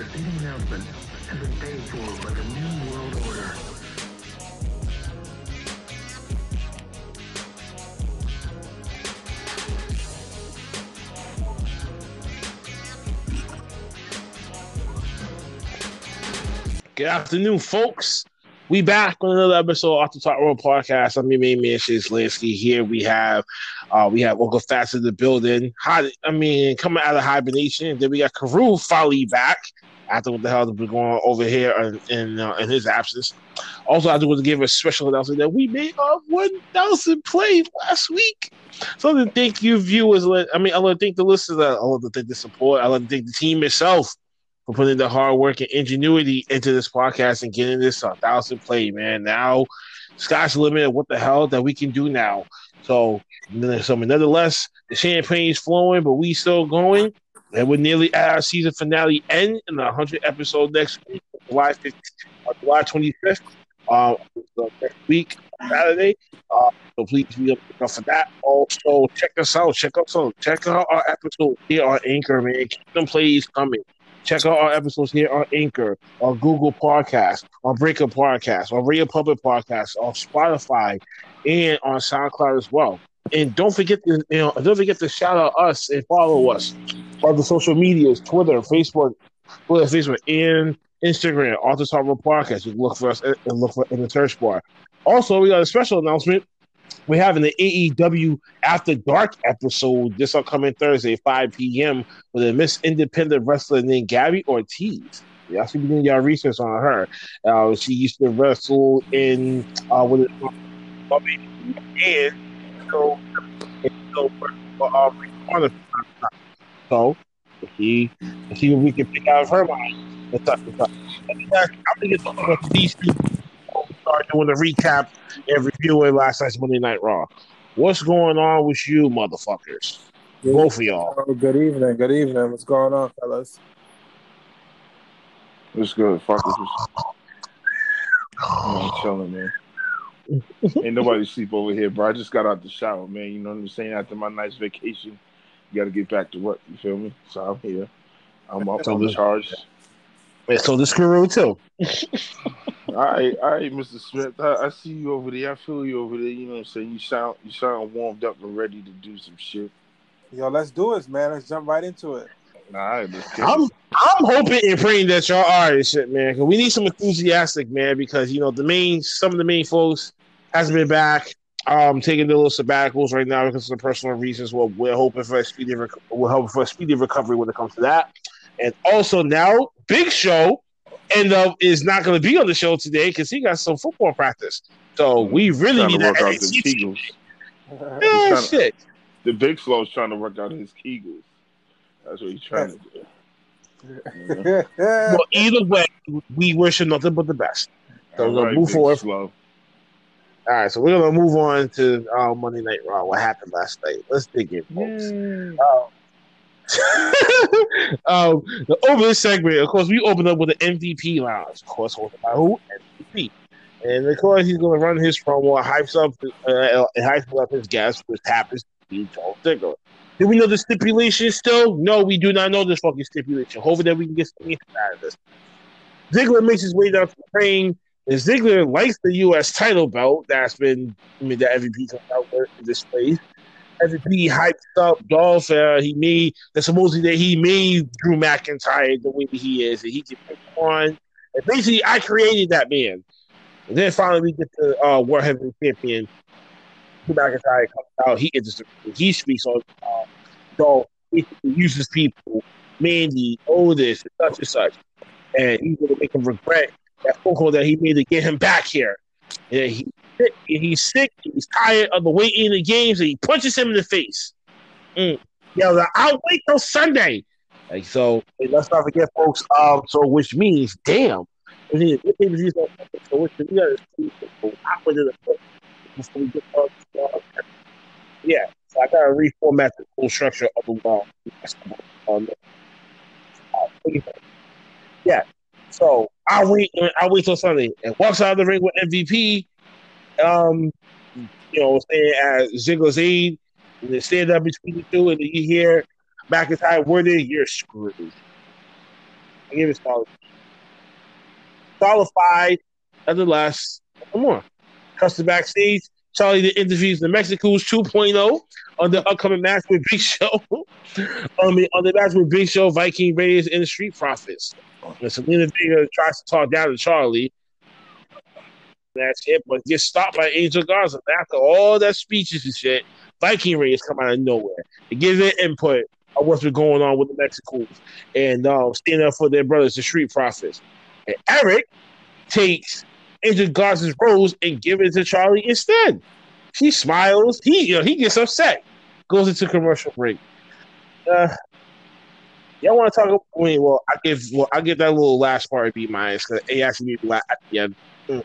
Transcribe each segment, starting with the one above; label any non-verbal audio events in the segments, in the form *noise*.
Any announcement has been paid for by the New World Order. Good afternoon, folks. We back on another episode of the Talk World Podcast. I'm your main man, Shizz Lansky. Here we have uh we have Uncle Fatz in the building. Hot, I mean, coming out of hibernation. Then we got Carew finally back after what the hell has been going on over here in in, uh, in his absence. Also, I just want to give a special announcement that we made our 1,000 plays last week. So to thank you, viewers. I mean, I want to thank the listeners. I want to thank the support. I want to thank the team itself for putting the hard work and ingenuity into this podcast and getting this a thousand play, man. Now, sky's the limit what the hell that we can do now. So, so nonetheless, the champagne is flowing, but we still going. And we're nearly at our season finale end in the 100 episode next week, July 15th, uh, July 25th, uh, next week, Saturday. Uh, so please be up for that. Also, check us out. Check us out. Check out our episode here on Anchor, man. Keep them plays coming. Check out our episodes here on Anchor, on Google Podcast, on Breaker Podcast, on Radio Public Podcast, on Spotify, and on SoundCloud as well. And don't forget to you know don't forget to shout out us and follow us on the social medias, Twitter, Facebook, Twitter, Facebook, and Instagram, Authors Harbor Podcast. You look for us and look for in the search bar. Also, we got a special announcement. We're having the AEW After Dark episode this upcoming Thursday, 5 p.m. with a Miss Independent wrestler named Gabby Ortiz. Y'all should be doing y'all research on her. Uh, she used to wrestle in uh, with it, and so, so uh, so if he, if we can pick out of her mind. Up. I'm gonna get these start doing the recap and reviewing last night's Monday Night Raw. What's going on with you, motherfuckers? Both of y'all. Oh, good evening. Good evening. What's going on, fellas? What's good? Fuck this. I'm chilling, man. Ain't nobody sleep over here, bro. I just got out the shower, man. You know what I'm saying? After my nice vacation, you got to get back to work. You feel me? So I'm here. I'm up. I'm charged. Wait, so this crew too. *laughs* all right, all right, Mr. Smith. I, I, see you over there. I feel you over there. You know what I'm saying? You sound you sound warmed up and ready to do some shit. Yo, let's do it, man. Let's jump right into it. All right, I'm I'm hoping and praying that y'all are and shit, man. Cause we need some enthusiastic, man. Because you know the main some of the main folks hasn't been back. Um, taking the little sabbaticals right now because of personal reasons. Well, we're hoping for a speedy rec- we're hoping for a speedy recovery when it comes to that. And also now, Big Show end up is not going to be on the show today because he got some football practice. So we really need to that NXT. Oh, *laughs* yeah, shit. To, the Big Flow is trying to work out his Kegels. That's what he's trying to do. well, either way, we wish him nothing but the best. So we're gonna right, move forward. Slow. All right, so we're gonna move on to uh, Monday Night Raw. What happened last night? Let's dig in, folks. Um, *laughs* um, the opening segment, of course, we open up with the MVP lounge. Of course, hosted by who? MVP. And of course, he's going to run his promo, hypes up, uh, hypes up his guest, which happens to be Joe Ziggler. Do we know the stipulation still? No, we do not know this fucking stipulation. Hopefully that we can get something out of this. Ziggler makes his way down to the ring, and Ziggler likes the U.S. title belt that's been, I mean, that MVP comes out with in this place. MVP hyped up Dolph. Uh, he made the supposedly that he made Drew McIntyre the way he is, and he can pick one. And basically, I created that man. And then finally, we get the uh, World Heavyweight Champion. Drew McIntyre comes out. He enters he speaks on uh, Dolph. He uses people, Mandy, Otis, and such and such, and he's to make him regret that phone call that he made to get him back here. And he sick, he's sick, he's tired of the waiting in the games, and he punches him in the face. Mm. Yo, I'll wait till Sunday. Like so, let's not forget, folks. Um, so which means, damn, so which we before we get. Yeah, so I gotta reformat the whole structure of the wall. Um, yeah, so I'll wait. I'll wait till Sunday and walks out of the ring with MVP um, you know, saying as Ziggler's aid, and they stand up between the two, and you hear McIntyre worded, "You're screwed." I give it solid. Solidified, nonetheless. Come on. Trust the backstage. Charlie the interviews the Mexicans 2.0 on the upcoming match with Big Show. *laughs* on the on the match with Big Show, Viking Raiders, and the Street Profits. And Zelina Vega tries to talk down to Charlie. That's it, but gets stopped by Angel Garza. After all that speeches and shit, Viking Raiders come out of nowhere. They give their input of what's been going on with the Mexicans and um, stand up for their brothers, the Street Profits. And Erik takes Angel Garza's rose and give it to Charlie instead. She smiles. He you know, he gets upset. Goes into commercial break. Uh, y'all want to talk? I mean, well, I give well, I give that little last part B minus because it actually laugh at the end. Mm.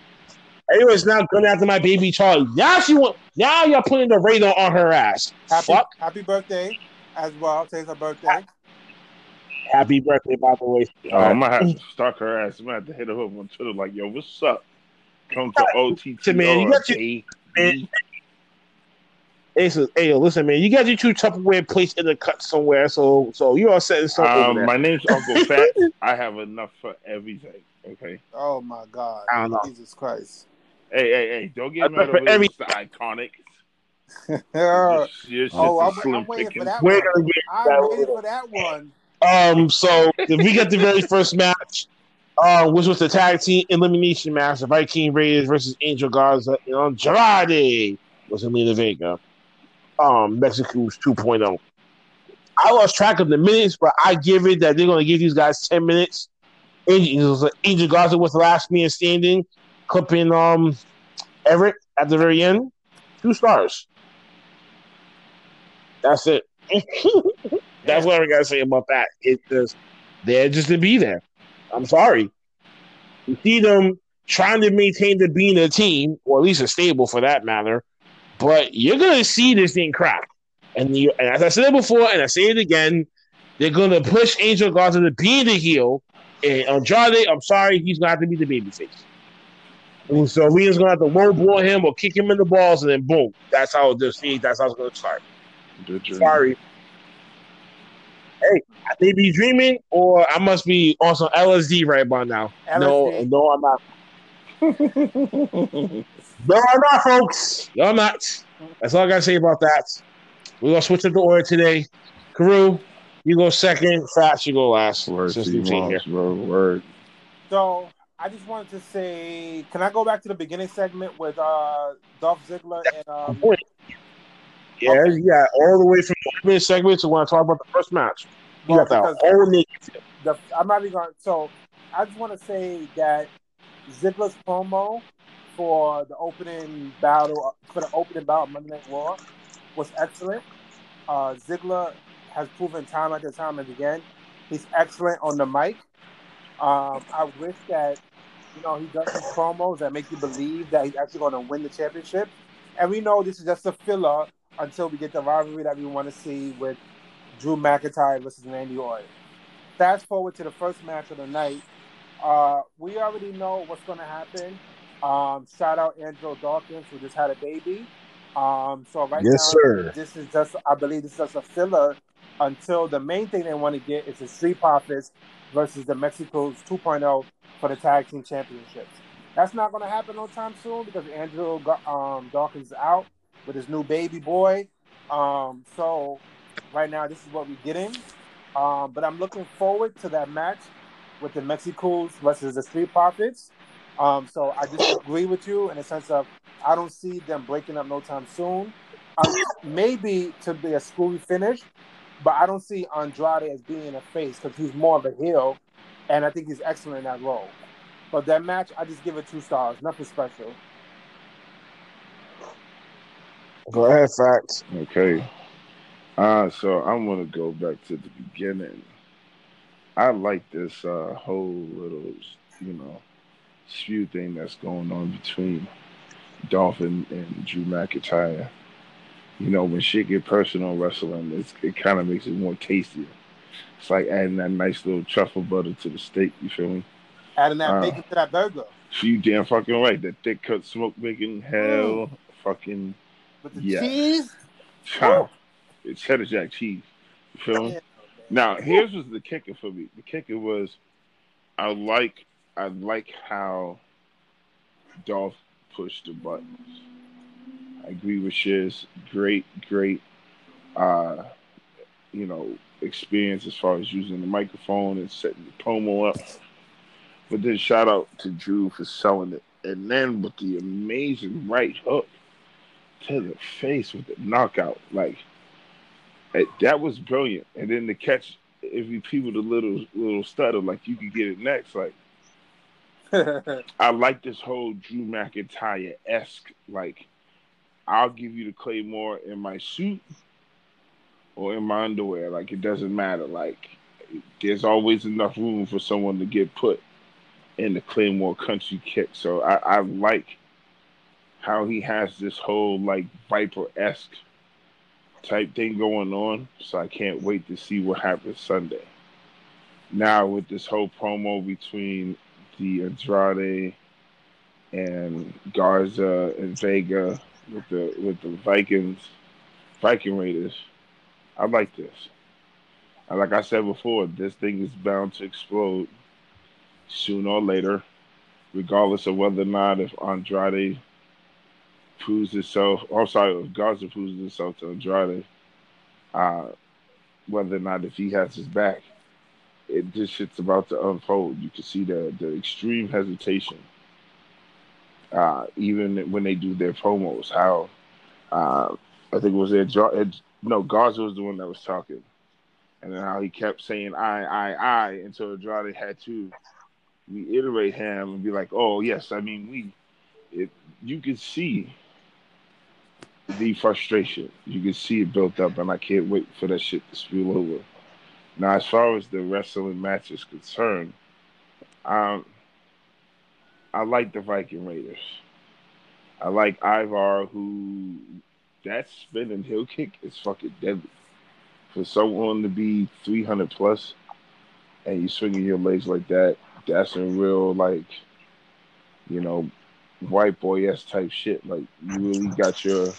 Anyways, now going after my baby Charlie. Now she want. Now y'all putting the radar on her ass. Happy, Fuck. happy birthday as well. Today's her birthday. Happy birthday, by the way. Oh, I'm gonna have to *laughs* stalk her ass. I'm gonna have to hit her up on Twitter like, yo, what's up? Come to OTT. Man, you got your- man. Hey, so, hey, yo, listen, man. You got your two Tupperware plates in the cut somewhere, so so you all set in stone Um, my name's Uncle Fat. *laughs* I have enough for everything. Okay. Oh my God. I don't know. Jesus Christ. Hey, hey, hey! Don't get mad prefer over every- it's the iconic. *laughs* oh, Your shit's I'm, a I'm waiting for that We're one. gonna get I that waited one. for that one. Um, so we got the very first match, uh, which was the tag team elimination match: the Viking Raiders versus Angel Garza and Andrade was Zelina Vega. Um, Mexico's 2.0. I lost track of the minutes, but I give it that they're going to give these guys 10 minutes. Angel, Angel Garza was the last man standing, clipping um Erik at the very end. Two stars. That's it. *laughs* That's what I gotta say about that. It just they're just to be there. I'm sorry. You see them trying to maintain the being a team, or at least a stable for that matter. But you're gonna see this thing crack. And, you, and as I said before, and I say it again, they're gonna push Angel Garza to be the heel. And Andrade, I'm sorry, he's gonna have to be the babyface. And so Rhea's gonna have to low blow him or kick him in the balls, and then boom. That's how this thing. That's how it's gonna start. Sorry. Hey, I may be dreaming, or I must be on some LSD right by now. No, LSD. no, I'm not. No, I'm not, folks. No, I'm not. That's all I gotta say about that. We're gonna switch up the order today. Carew, you go second. Fatz, you go last. Word Since to you you, came here. moms, bro. Word. So I just wanted to say, can I go back to the beginning segment with uh, Dolph Ziggler and um, Yeah, Okay. you got all the way from the opening segment to when I talk about the first match. You well, got that because whole naked. the, I'm not even going. So I just want to say that Ziggler's promo for the opening battle for the opening battle of Monday Night Raw was excellent. Uh, Ziggler has proven time after time and again he's excellent on the mic. Um, I wish that you know he does some promos that make you believe that he's actually going to win the championship. And we know this is just a filler until we get the rivalry that we want to see with Drew McIntyre versus Randy Orton. Fast forward to the first match of the night. Uh, we already know what's going to happen. Um, shout out Andrew Dawkins who just had a baby. Um, so right Yes, now, sir. this is just I believe this is just a filler until the main thing they want to get is the Street Profits versus the Mexico's 2.0 for the tag team championships. That's not going to happen no time soon because Angelo um, Dawkins is out with his new baby boy. Um, so right now, this is what we're getting. Um, but I'm looking forward to that match with the Mexicos versus the Street Profits. Um, so I disagree with you in the sense of I don't see them breaking up no time soon. Um, maybe to be a screwy finish, but I don't see Andrade as being a face because he's more of a heel, and I think he's excellent in that role. But that match, I just give it two stars. Nothing special. Go ahead, facts. Okay. Uh, so I'm gonna go back to the beginning. I like this uh, whole little, you know, spew thing that's going on between Dolphin and Drew McIntyre. You know, when shit get personal wrestling, it's, it kind of makes it more tastier. It's like adding that nice little truffle butter to the steak. You feel me? Adding that Uh. bacon to that burger you damn fucking right. That thick cut smoked bacon, hell, fucking with the Yeah. cheese. chop. It's cheddar jack cheese. You feel me? Now, here's was the kicker for me. The kicker was I like I like how Dolph pushed the buttons. I agree with Shizz. Great, great uh you know, experience as far as using the microphone and setting the promo up. But then shout out to Drew for selling it. And then with the amazing right hook to the face with the knockout. Like it, that was brilliant. And then the catch if you people the little little stutter, like you could get it next. Like *laughs* I like this whole Drew McIntyre esque. Like I'll give you the claymore in my suit or in my underwear. Like it doesn't matter. Like there's always enough room for someone to get put in the Claymore country kick. So I, I like how he has this whole like Viper esque type thing going on. So I can't wait to see what happens Sunday. Now with this whole promo between the Andrade and Garza and Vega with the with the Vikings, Viking Raiders, I like this. And like I said before, this thing is bound to explode sooner or later, regardless of whether or not if Andrade proves itself. I'm sorry, if Garza proves himself to Andrade, uh, whether or not if he has his back, it this shit's about to unfold. You can see the the extreme hesitation, uh, even when they do their promos. How uh, I think it was Ed, no Garza was the one that was talking, and then how he kept saying I I I until Andrade had to reiterate him and be like, oh yes, I mean we. It you can see the frustration. You can see it built up, and I can't wait for that shit to spill over. Now, as far as the wrestling match is concerned, um, I like the Viking Raiders. I like Ivar, who that spinning heel kick is fucking deadly. For someone to be 300 plus and you swinging your legs like that, that's a real, like, you know, white boy s type shit. Like, you really got your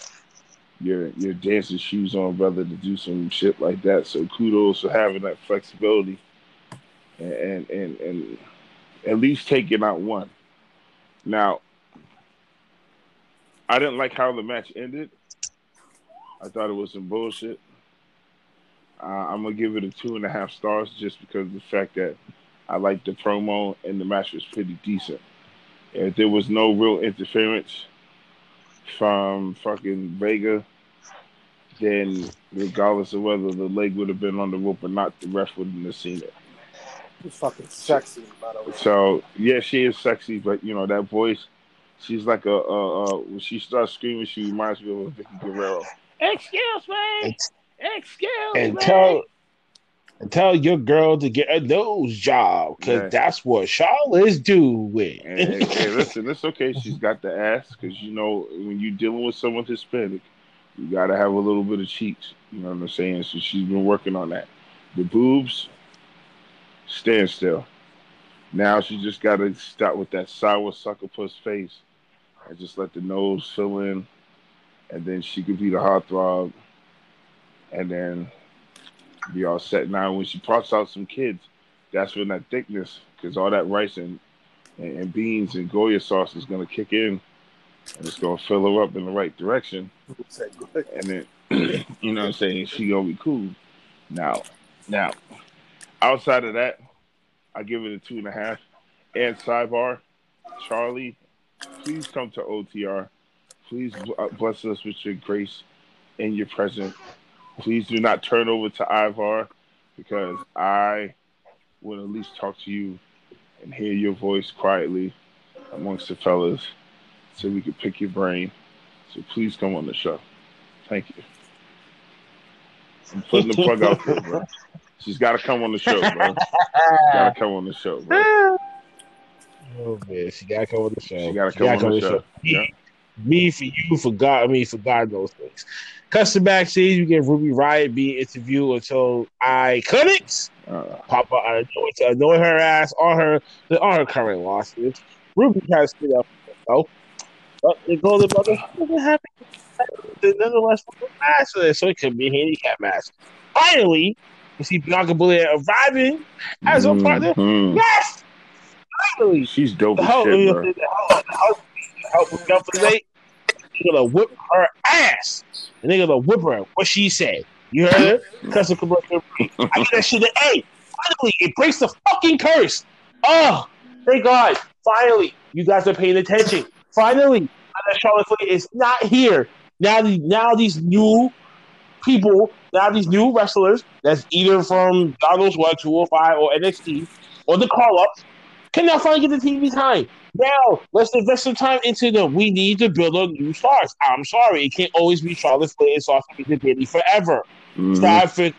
your your dancing shoes on, brother, to do some shit like that. So kudos for having that flexibility and and and, and at least taking out one. Now, I didn't like how the match ended. I thought it was some bullshit. Uh, I'm gonna give it a two and a half stars just because of the fact that I liked the promo and the match was pretty decent. If there was no real interference from fucking Vega, then regardless of whether the leg would have been on the rope or not, the ref wouldn't have seen it. She's fucking sexy, by the way. So yeah, she is sexy, but you know that voice, she's like a, a, a when she starts screaming, she reminds me of a Vickie Guerrero. Excuse me, excuse and me. tell and tell your girl to get a nose job because Yeah. that's what Charlotte's doing. And, hey, hey, listen, it's okay. She's got the ass because you know when you're dealing with someone Hispanic, you gotta have a little bit of cheeks. You know what I'm saying? So she's been working on that. The boobs, stand still. Now she just gotta stop with that sour sucker puss face and just let the nose fill in, and then she could be the heartthrob, and then be all set. Now when she pops out some kids, that's when that thickness, because all that rice and and, and beans and Goya sauce is gonna kick in, and it's gonna fill her up in the right direction, and then *clears throat* you know what I'm saying she gonna be cool. Now, now, outside of that, I give it a two and a half. And sidebar, Charlie, please come to OTR. Please uh, bless us with your grace and your presence. Please do not turn over to Ivar because I will at least talk to you and hear your voice quietly amongst the fellas so we can pick your brain. So please come on the show. Thank you. I'm putting the plug out there, bro. *laughs* She's got to come on the show, bro. *laughs* Got to come on the show, bro. Oh man, she gotta come on the show. She got to She come gotta on the show. Me, Yeah. me for you, for God. I mean, for God knows things. Custom backstage, we get Ruby Riott being interviewed until Iconics Uh, pop up out of nowhere to annoy her ass on her on her current lawsuits. Ruby has stood up for herself. But the Golden Brothers doesn't have the nonetheless for the match so it could be handicap match. Finally, we see Bianca Belair arriving as a partner. mhm. Yes! finally, She's dope the hell, shit, the bro. the hell, help me out for today. They're gonna whip her ass, and they're gonna whip her. What she said. You heard it? Customer commercial. I get that shit. To, hey, finally, it breaks the fucking curse. Oh, thank God! Finally, you guys are paying attention. Finally, Charlotte Flair is not here. Now, now these new people, now these new wrestlers, that's either from God knows what, 205 or NXT or the call ups, can now finally get the TV time. Now, let's invest some time into them. we need to build up new stars. I'm sorry, it can't always be Charlotte Flair and Sasha Banks and Bayley forever. Mhm. Start for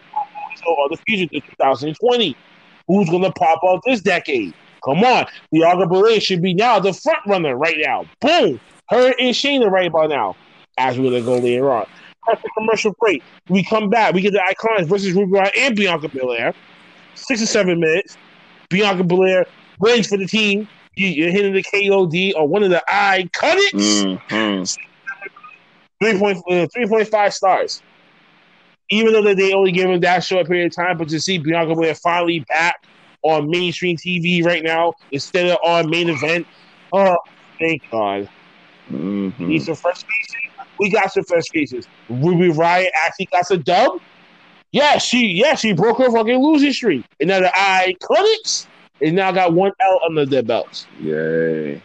or the future to 2020. Who's gonna pop out this decade? Come on, Bianca Belair should be now the front runner right now. Boom, her and Shayna right about now. As we're gonna go later on. That's the commercial break. We come back. We get the icons versus Ruby Riott and Bianca Belair. Six or seven minutes. Bianca Belair wins for the team. You- You're hitting the KOD or one of the iconics. Mhm. 3.5 uh, stars. Even though that they only gave him that short period of time, but to see Bianca Belair finally back on mainstream TV right now instead of on main event, oh, thank God. Mhm. Need some fresh faces? We got some fresh faces. Ruby Riott actually got some dub. Yeah, she yeah she broke her fucking losing streak. And now the Iconics and now got one L under their belts. Yay.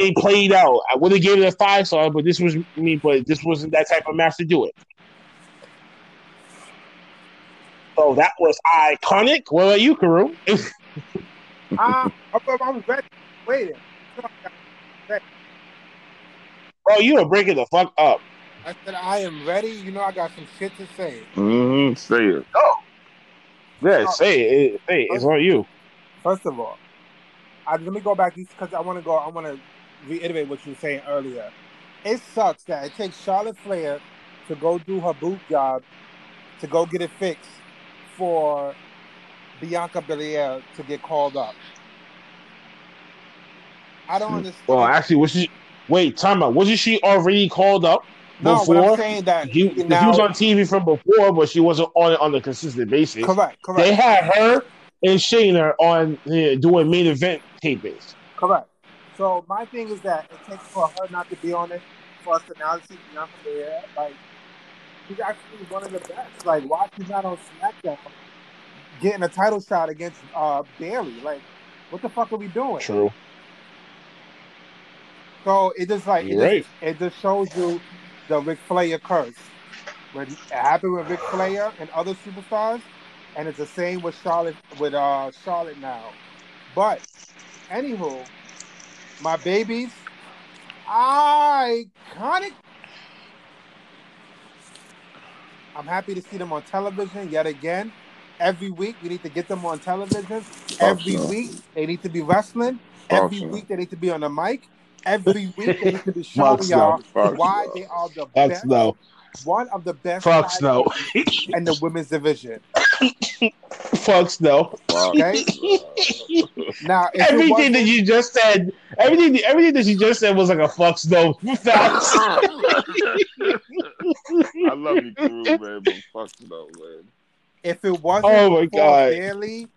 They played out. I would have given it a five star, but this was me. But this wasn't that type of match to do it. So that was iconic. What about you, Carew? Ah, I, I was ready. Waiting. Bro, you are breaking the fuck up. I said I am ready. You know I got some shit to say. Mm-hmm. Say it. Oh, yeah, say it. Say it. It's on you. First of all, I, let me go back because I want to go. I want to reiterate what you were saying earlier. It sucks that it takes Charlotte Flair to go do her boot job to go get it fixed for Bianca Belair to get called up. I don't understand. Well, actually, was she? Wait, time out. Wasn't she already called up before? no? I'm saying that He, 'cause he now, was on TV from before, but she wasn't on it on a consistent basis. correct, correct. They had her and Shayna on uh, doing main event tapings. Correct. So my thing is that it takes for her not to be on it for us to now see Bianca Belair. Like she's actually one of the best. Like why she's not on SmackDown getting a title shot against uh Bayley? Like what the fuck are we doing? True. So it just like it just, it just shows you the Ric Flair curse. When it happened with Ric Flair and other superstars, and it's the same with Charlotte with uh Charlotte now. But anywho, my babies, iconic. I'm happy to see them on television yet again. Every week we need to get them on television. Every week they need to be wrestling. Every week they need to be on the mic. Every week they need to be showing Fuck y'all Fuck why no. they are the Fuck best, no. one of the best Fuck tag no. teams in the women's division. *laughs* Fuck no. Okay. Now, Everything that you just said, everything, everything that you just said was like a fuck no. Facts. *laughs* I love you, crew, man, but fuck no, man. if it wasn't Oh my for God. Bayley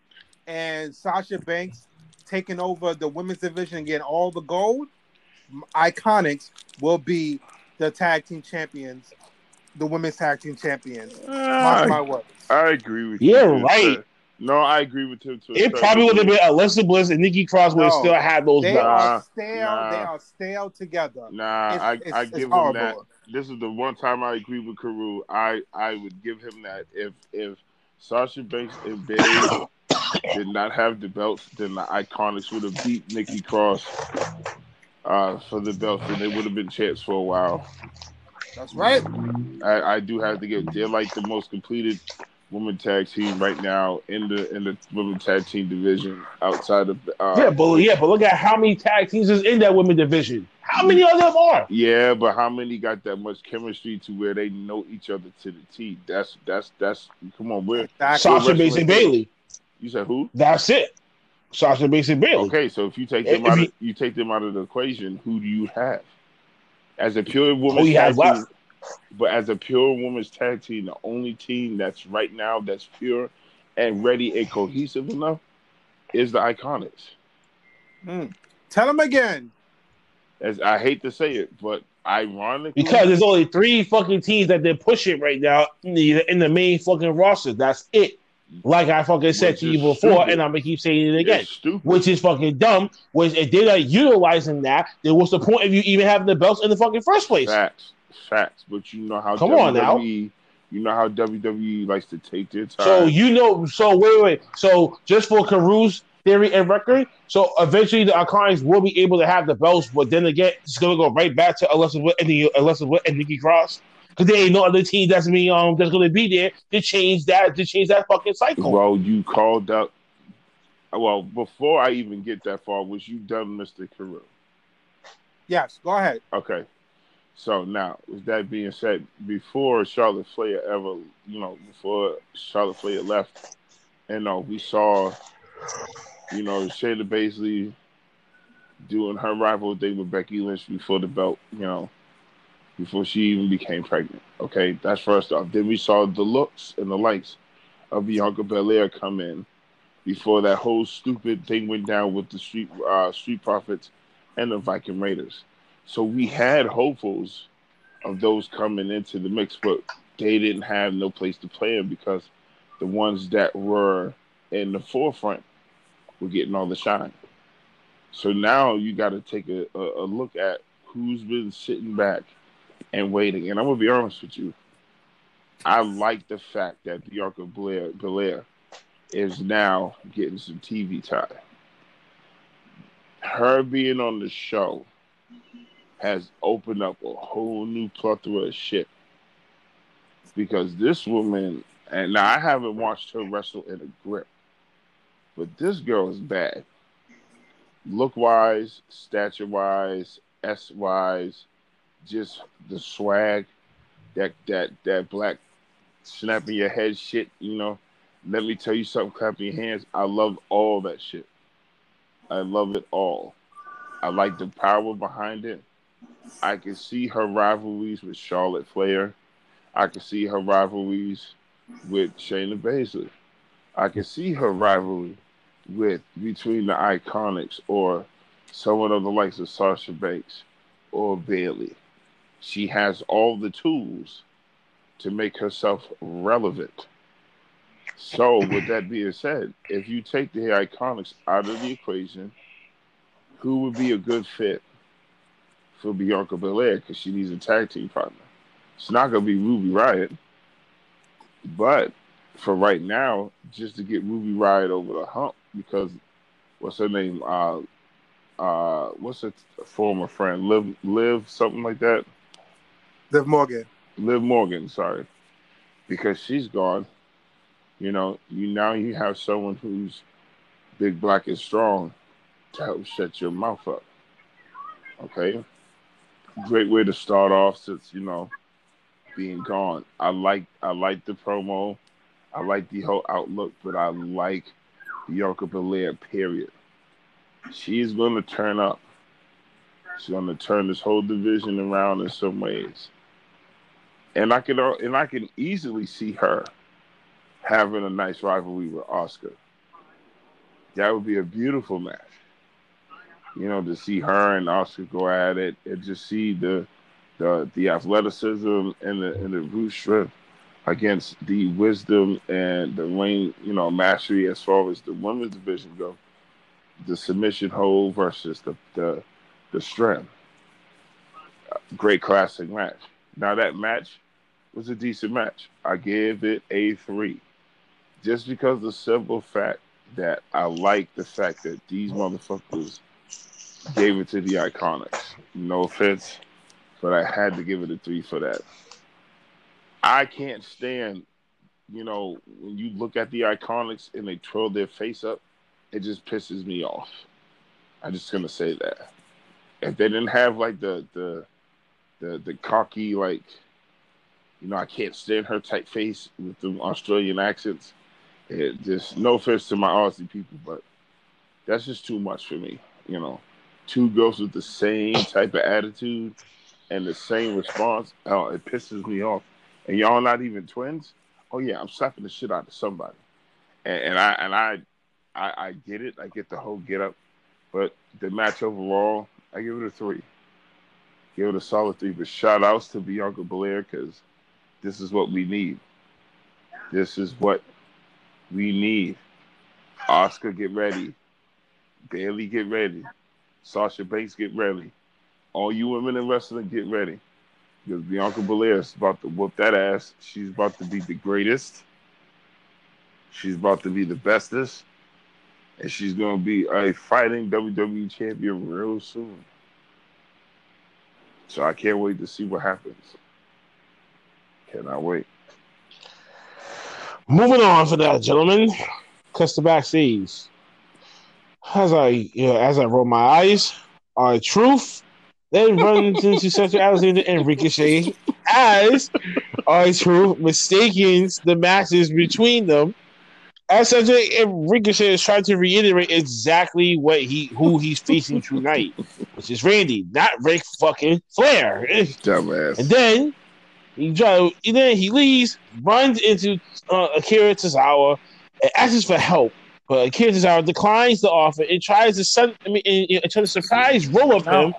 and Sasha Banks taking over the women's division and getting all the gold, Iconics will be the tag team champions, the women's tag team champions. Mark ah, my I, words. I agree with Yeah, you. to a right. certain- No, I agree with him. Too. It probably would have been Alexa Bliss and Nikki Cross would have No. still had those They belts. are stale. nah. They are stale together. Nah, It's- I, it's- I give him that. This is the one time I agree with Carew. I, I would give him that if if Sasha Banks and Bayley *coughs* did not have the belts, then the Iconics would have beat Nikki Cross uh, for the and they would have been champs for a while. That's right. I, I do have to give. They're like the most completed women tag team right now in the in the women tag team division outside of uh, Yeah, but yeah, but look at how many tag teams is in that women division. How many of them are? Yeah, but how many got that much chemistry to where they know each other to the T? That's that's that's come on, where Exactly. Sasha Banks and. Bayley. you said who? That's it. Sasha Banks and Bayley. Okay, so if you take If them out you- of you take them out of the equation, who do you have? As a pure women's Who you tag have team, but as a pure women's tag team, the only team that's right now that's pure and ready and cohesive enough is the Iconics. Hmm. Tell them again. As I hate to say it, but ironically, because there's only three fucking teams that they're pushing right now in the, in the main fucking roster. That's it. Like I fucking said Which to you before, stupid. and I'm gonna keep saying it again. which is fucking dumb. Which if they're not utilizing that, then what's the point of you even having the belts in the fucking first place? Facts, facts. But you know how Come WWE, on now. you know how WWE likes to take their time. So you know, so wait, wait. So just for Carew's theory and record, so eventually the Iconics will be able to have the belts, but then again, it's gonna go right back to Alexa Wood and the Alexa Wood and Nikki Cross. Because there ain't no other team that's me um that's gonna be there to change that to change that fucking cycle. well, you called up. Well, before I even get that far, was you done, Mister Carew? Yes, go ahead. Okay. So now, with that being said, before Charlotte Flair ever, you know, before Charlotte Flair left, and uh, we saw, you know, Shayna Baszler doing her rival thing with Becky Lynch before the belt, you know, before she even became pregnant. Okay, that's first off. Then we saw the looks and the likes of Bianca Belair come in before that whole stupid thing went down with the street uh, street profits and the Viking Raiders. So we had hopefuls of those coming into the mix, but they didn't have no place to play in because the ones that were in the forefront were getting all the shine. So now you got to take a, a, a look at who's been sitting back and waiting. And I'm gonna be honest with you, I like the fact that Bianca Blair, Belair is now getting some TV time. Her being on the show has opened up a whole new plethora of shit. Because this woman, and now I haven't watched her wrestle in a grip, but this girl is bad. Look wise, stature wise, S wise, just the swag, that that that black snapping your head shit, you know. Let me tell you something, clapping your hands. I love all that shit. I love it all. I like the power behind it. I can see her rivalries with Charlotte Flair. I can see her rivalries with Shayna Baszler. I can see her rivalry with between the Iconics or someone of the likes of Sasha Banks or Bayley. She has all the tools to make herself relevant. So, *clears throat* with that being said, if you take the Iconics out of the equation, who would be a good fit for Bianca Belair? Because she needs a tag team partner. It's not going to be Ruby Riott, but for right now, just to get Ruby Riott over the hump, because what's her name? Uh, uh, what's her former friend? Liv, Liv, something like that. Liv Morgan. Liv Morgan, sorry, because she's gone. You know, you now you have someone who's big, black, and strong to help shut your mouth up. Okay, great way to start off since you know being gone. I like I like the promo, I like the whole outlook, but I like Bianca Belair. Period. She's going to turn up. She's going to turn this whole division around in some ways and I can uh, and I can easily see her having a nice rivalry with Asuka. That would be a beautiful match. You know, to see her and Asuka go at it, and just see the the the athleticism and the and the root strength against the wisdom and the ring, you know, mastery as far as the women's division go. The submission hold versus the the the strength. Great classic match. Now that match was a decent match. I gave it a three. Just because the simple fact that I like the fact that these motherfuckers gave it to the Iconics. No offense, but I had to give it a three for that. I can't stand, you know, when you look at the Iconics and they twirl their face up, it just pisses me off. I'm just gonna say that. If they didn't have like the the the the cocky like you know, I can't stand her type face with the Australian accents. It just no offense to my Aussie people, but that's just too much for me. You know, two girls with the same type of attitude and the same response. Oh, it pisses me off. And y'all not even twins. Oh yeah, I'm slapping the shit out of somebody. And, and I and I, I I get it. I get the whole get up But the match overall, I give it a three. Give it a solid three. But shout outs to Bianca Belair because this is what we need. This is what we need. Asuka, get ready. Bayley, get ready. Sasha Banks, get ready. All you women in wrestling, get ready. Because Bianca Belair is about to whoop that ass. She's about to be the greatest. She's about to be the bestest. And she's going to be a fighting WWE champion real soon. So I can't wait to see what happens. Cannot wait. Moving on for that, gentlemen. Cuss the backstage. As I, you know, as I roll my eyes, R-Truth then runs into Cedric Alexander and Ricochet as R-Truth mistakes the matches between them. As Cedric and Ricochet is trying to reiterate exactly what he who he's facing tonight, which is Randy, not Rick fucking Flair. Dumbass. And then he drive, and then he leaves, runs into uh, Akira Tozawa, and asks for help. But Akira Tozawa declines the offer and tries to send, I mean, and, and try to surprise roll up him.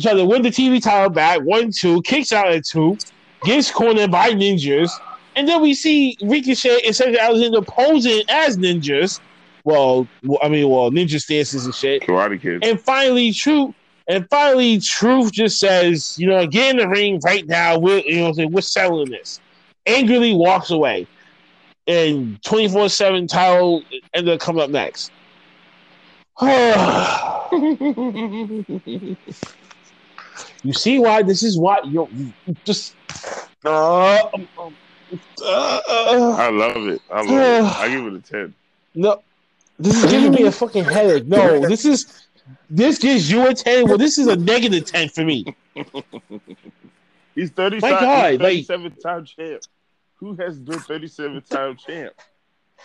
Tries to win the TV title back, one, two, kicks out at two, gets cornered by ninjas, and then we see Ricochet and Cedric Alexander posing as ninjas. Well, I mean, well, ninja stances and shit. Karate Kid. And finally, Truth, and finally, Truth just says, you know, get in the ring right now. We're, you know, I'm saying, we're settling this. Angrily walks away, and twenty four seven title ended up coming up next. *sighs* you see why this is why you you just. Uh, um, um, uh, uh, I love it. I love it. I give it a 10. *sighs* no, this is giving me a fucking headache. No, *laughs* this is this gives you a ten. Well, this is a negative ten for me. He's 30 My God, he's like- 37 time champ. Who has been 37 time champ?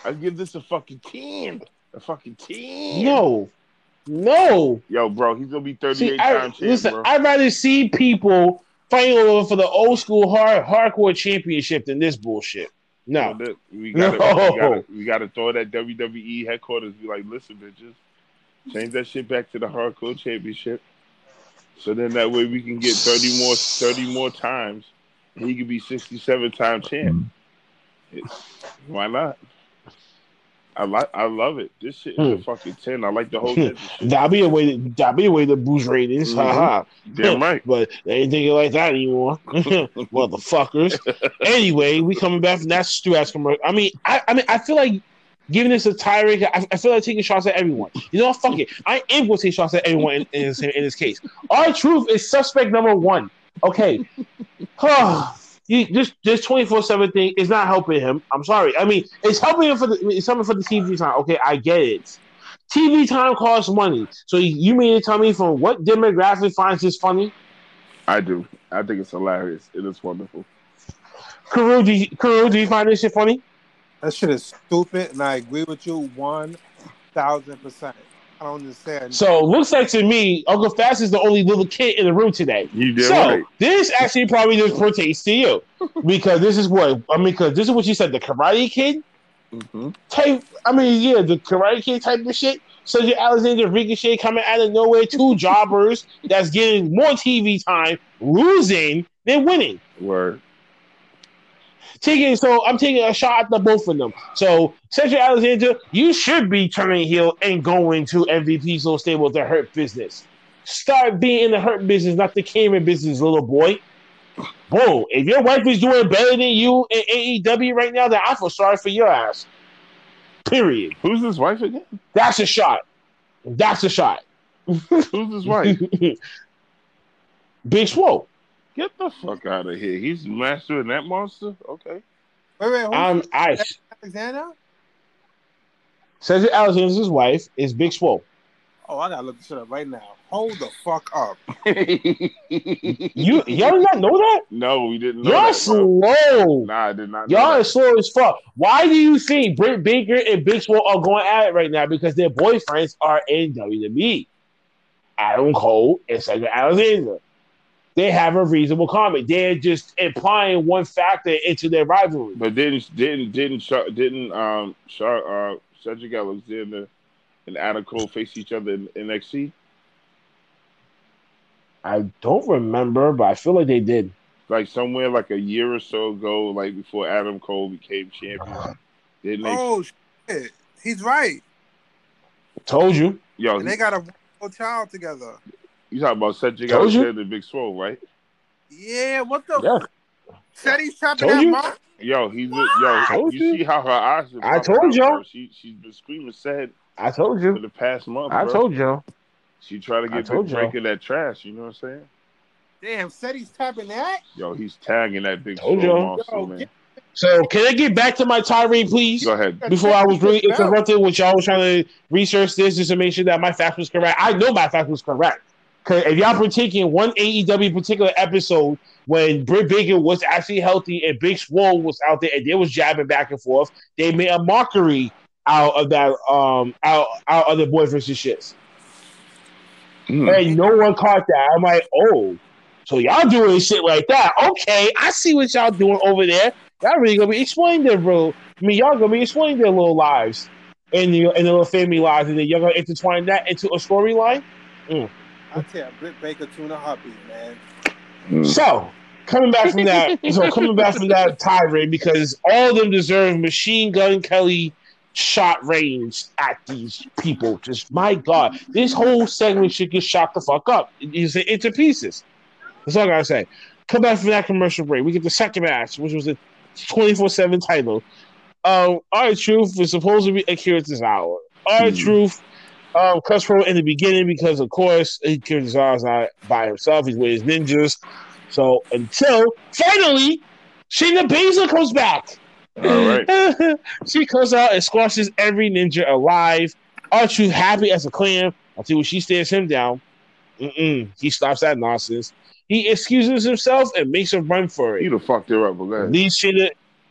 I give this a fucking 10. A fucking 10. No, no. Yo, bro, he's going to be 38 See, I, time champ, listen, bro. I'd rather see people fighting over for the old school hard hardcore championship than this bullshit. No, we gotta, No. we gotta we gotta throw that WWE headquarters. Be like, listen, bitches, change that shit back to the hardcore championship. So then that way we can get thirty more, thirty more times. And he could be sixty-seven time champ. It- why not? I like, I love it. This shit is a Hmm. fucking ten. I like the whole *laughs* shit. that'll be a way. To, that'll be a way to boost ratings. Mhm. Haha. Damn right. *laughs* But they ain't thinking like that anymore, *laughs* motherfuckers. anyway, we coming back from that Stu ass commercial. I mean, I, I mean, I feel like giving this a tirade. I, I feel like taking shots at everyone. You know, fuck it. I am going to take shots at everyone in, in, this, in this case. R-Truth is suspect number one. Okay. *sighs* you, this this twenty four seven thing is not helping him. I'm sorry. I mean, it's helping him for the it's helping for the TV time. Okay, I get it. TV time costs money. So you mean to tell me from what demographic finds this funny? I do. I think it's hilarious. It is wonderful. Carew, do you, Carew, do you find this shit funny? That shit is stupid, and I agree with you one thousand percent. I don't understand. So looks like to me, Uncle Fatz is the only little kid in the room today. You did so right. this actually probably just pertains to you *laughs* because this is what I mean. Because this is what you said, the Karate Kid hmm type. I mean, yeah, the Karate Kid type of shit. So your Alexander Ricochet coming out of nowhere, two *laughs* jobbers that's getting more TV time, losing than winning. Word. Taking so I'm taking a shot at the both of them. So Cedric Alexander, you should be turning heel and going to MVP so stable the hurt business. Start being in the hurt business, not the camera business, little boy. Whoa, if your wife is doing better than you in AEW right now, then I feel sorry for your ass. Period. Who's his wife again? That's a shot. That's a shot. Who's his wife? *laughs* Big Swole. Get the fuck out of here. He's mastering that monster? Okay. wait, wait, who's um, I'm I Alexander? Cedric Alexander's wife is Big Swole. Oh, I gotta look this shit up right now. Hold the fuck up. *laughs* You y'all did not know that? no, we didn't know Y'all that, slow. Nah, I did not know Y'all are slow as fuck. Why do you think Britt Baker and Big Swole are going at it right now? Because their boyfriends are in WWE. Adam Cole and Cedric Alexander. They have a reasonable comment. They're just implying one factor into their rivalry. But didn't didn't didn't didn't um Char- uh Cedric Alexander and Adam Cole face each other in NXT? I don't remember, but I feel like they did. Like somewhere like a year or so ago, like before Adam Cole became champion. Didn't they? Oh shit, he's right. Told you. Yo, And they got a child together. You talking about Cedric Told you. Alexander and Big Swole, right? Yeah, what the? Yeah. Said he's trapping that you. Yo, he's yo. Told you you. see how her eyes? Are I told out, y'all. bro. She she's been screaming sad I told you for the past month. I bro. told you. She tried to get told Big y'all. In that trash. You know what I'm saying? Damn, said he's tapping that. Yo, he's tagging that big Told Swole y'all. monster, Yo, man. get- So can I get back to my tirade, please? Go ahead. Before I was really Check interrupted, which y'all was trying to research this just to make sure that my facts was correct. I know my facts was correct. Because if y'all in one AEW particular episode when Britt Baker was actually healthy and Big Swole was out there and they was jabbing back and forth, they made a mockery out of that um out out of the boy versus shits. Mm. And no one caught that. I'm like, oh, so y'all doing shit like that. Okay, I see what y'all doing over there. Y'all really gonna be explaining their real I mean, y'all gonna be explaining their little lives and the and their little family lives, and then y'all gonna intertwine that into a storyline. I tell you, Britt Baker tuna heartbeat, man. Mm. So coming back from that, so coming back from that tirade, because all of them deserve machine gun Kelly shot range at these people. Just my God, this whole segment should get shot the fuck up. It's into pieces. That's all I gotta say. Come back from that commercial break. We get the second match, which was a 24 7 title. Um, R-Truth was supposed to be Akira Tozawa. R-Truth um, pro in the beginning because, of course, Akira Tozawa's not by himself. He's with his ninjas. So until finally, Shayna Baszler comes back. All right. *laughs* she comes out and squashes every ninja alive. Our you happy as a clam until she stares him down. Mm-mm. He stops that nonsense. He excuses himself and makes a run for it. He'd have fucked her up, but. Leaves Shayna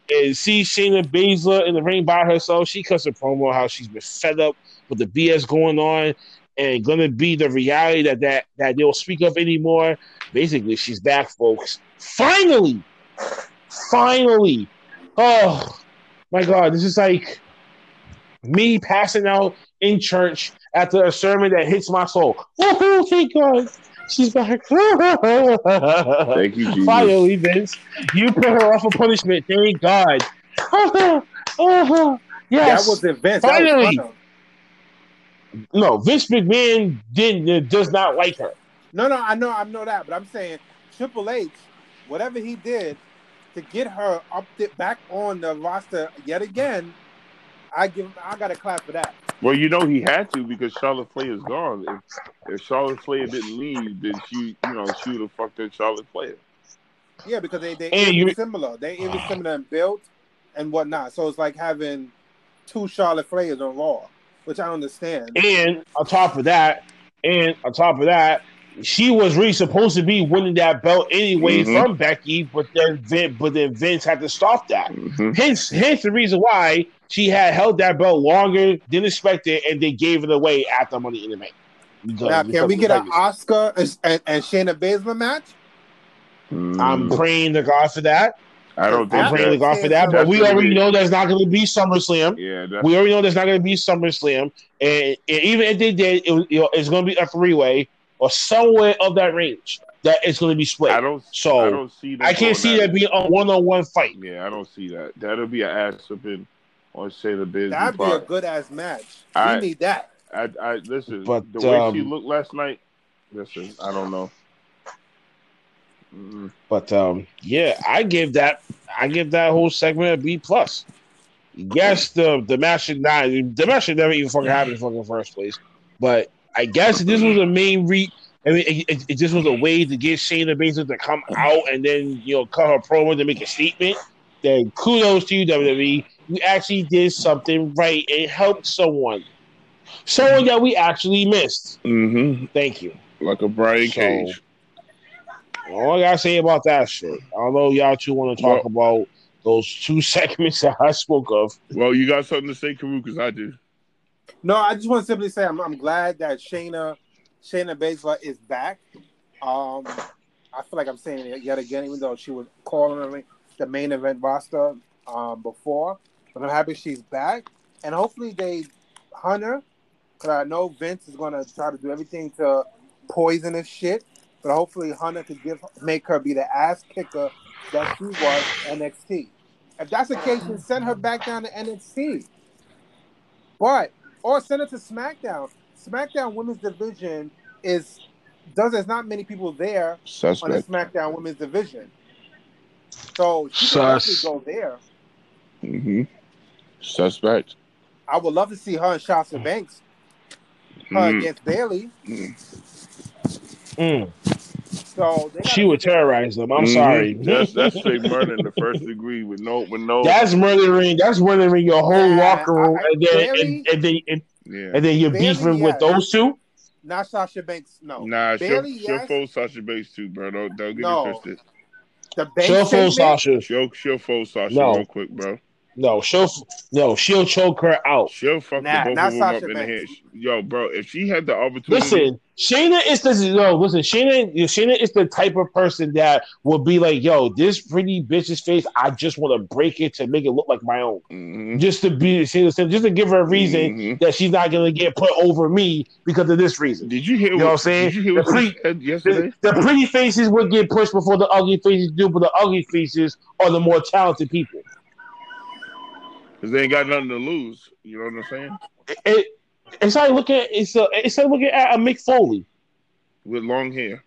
and sees Shayna Baszler in the ring by herself. She cuts a promo how she's been fed up with the BS going on and gonna be the reality that that, that they don't speak of anymore. Basically, she's back, folks. Finally, finally. Oh my God, this is like me passing out in church after a sermon that hits my soul. Oh, thank God. She's back. *laughs* Thank you, Jesus. Finally, Vince, you put her off a punishment. Thank God. *laughs* Uh-huh. Uh-huh. yes. That was the Vince. That Finally. was Hunter. No, Vince McMahon didn't uh, does not like her. No, no, I know, I know that, but I'm saying Triple H, whatever he did to get her up th- back on the roster yet again, I give, I got to clap for that. Well, you know he had to because Charlotte Flair is gone. If, if Charlotte Flair didn't leave, then she, you know, she would have fucked that Charlotte Flair. Yeah, because they they And even you- similar, they even similar in build and whatnot. So it's like having two Charlotte Flairs on Raw, which I understand. And on top of that, and on top of that, she was really supposed to be winning that belt anyway Mhm. from Becky, but then Vin, but then Vince had to stop that. hmm Hence, hence the reason why she had held that belt longer than expected, and they gave it away after Money in the Bank. Because- Now, can we get an. Asuka and, and, and Shayna Baszler match? I'm praying to God for that. I don't think I'm That- praying to that. God for that. But we already be- know there's not going to be SummerSlam. Yeah, that's, We already know there's not going to be SummerSlam, and, and even if they did, it, you know, it's going to be a three way or somewhere of that range that it's going to be split. I don't. So, I don't see. them I can't see at that being a one on one fight. Yeah, I don't see that. That'll be an ass whipping on Shayna Baszler. That'd be a good ass match. I- we need that. I, I listen. But, the way she um, looked last night. Listen, I don't know. But um, yeah, I give that I give that whole segment a B plus. Yes, the the match should not the match should never even fucking happen in the fucking first place. But I guess this was a main re. I mean, it, it, it just was a way to get Shayna Baszler to come out and then you know cut her promo to make a statement. Then kudos to you, WWE. You actually did something right and helped someone, someone that we actually missed. hmm Thank you. Like a Brian So- Cage. All I gotta say about that shit. Although y'all two want to talk about those two *laughs* segments that I spoke of. Well, you got something to say, Carew? Because I do. No, I just want to simply say I'm, I'm glad that Shayna Shayna Baszler is back. Um, I feel like I'm saying it yet again, even though she was calling the- the main event roster um, before. But I'm happy she's back, and hopefully they Hunter because I know Vince is gonna try to do everything to poison this shit. But hopefully, Hunter could give make her be the ass kicker that she was NXT. If that's the case, then send her back down to NXT. But or send her to SmackDown. SmackDown Women's Division is does there's not many people there on the SmackDown Women's Division. So she Sus. go there. Mm-hmm. Suspect. I would love to see her and Sasha Banks her Mhm. against Bayley. Mm. So they She would terrorize them. I'm Mhm. sorry. That's that's straight *laughs* murder in the first degree with no with no. That's murdering. That's murdering your whole Nah, locker room, I- I- and then Bayley- and, and then and, yeah. and then you're Bayley, beefing with those two. Not Sasha Banks. No. Nah, Bayley, she'll, she'll fold Sasha Banks too, bro. Don't, don't get No. it twisted. The Banks She'll fool statement? Sasha. She'll she'll fold Sasha No. real quick, bro. No, she'll no, she'll choke her out. She'll fuck Nah, the both not of them up in the head. Yo, bro, if she had the opportunity, Listen, Shayna is the no. Listen, Shayna, Shayna is the type of person that will be like, "Yo, this pretty bitch's face. I just want to break it to make it look like my own, Mhm. just to be, just to give her a reason Mhm. that she's not gonna get put over me because of this reason." Did you hear You know what I'm saying? Did you hear The what she said yesterday? The, the pretty faces would get pushed before the ugly faces do, but the ugly faces are the more talented people. Because they ain't got nothing to lose. You know what I'm saying? It, it's like looking. At, it's a, it's like looking at a Mick Foley. With long hair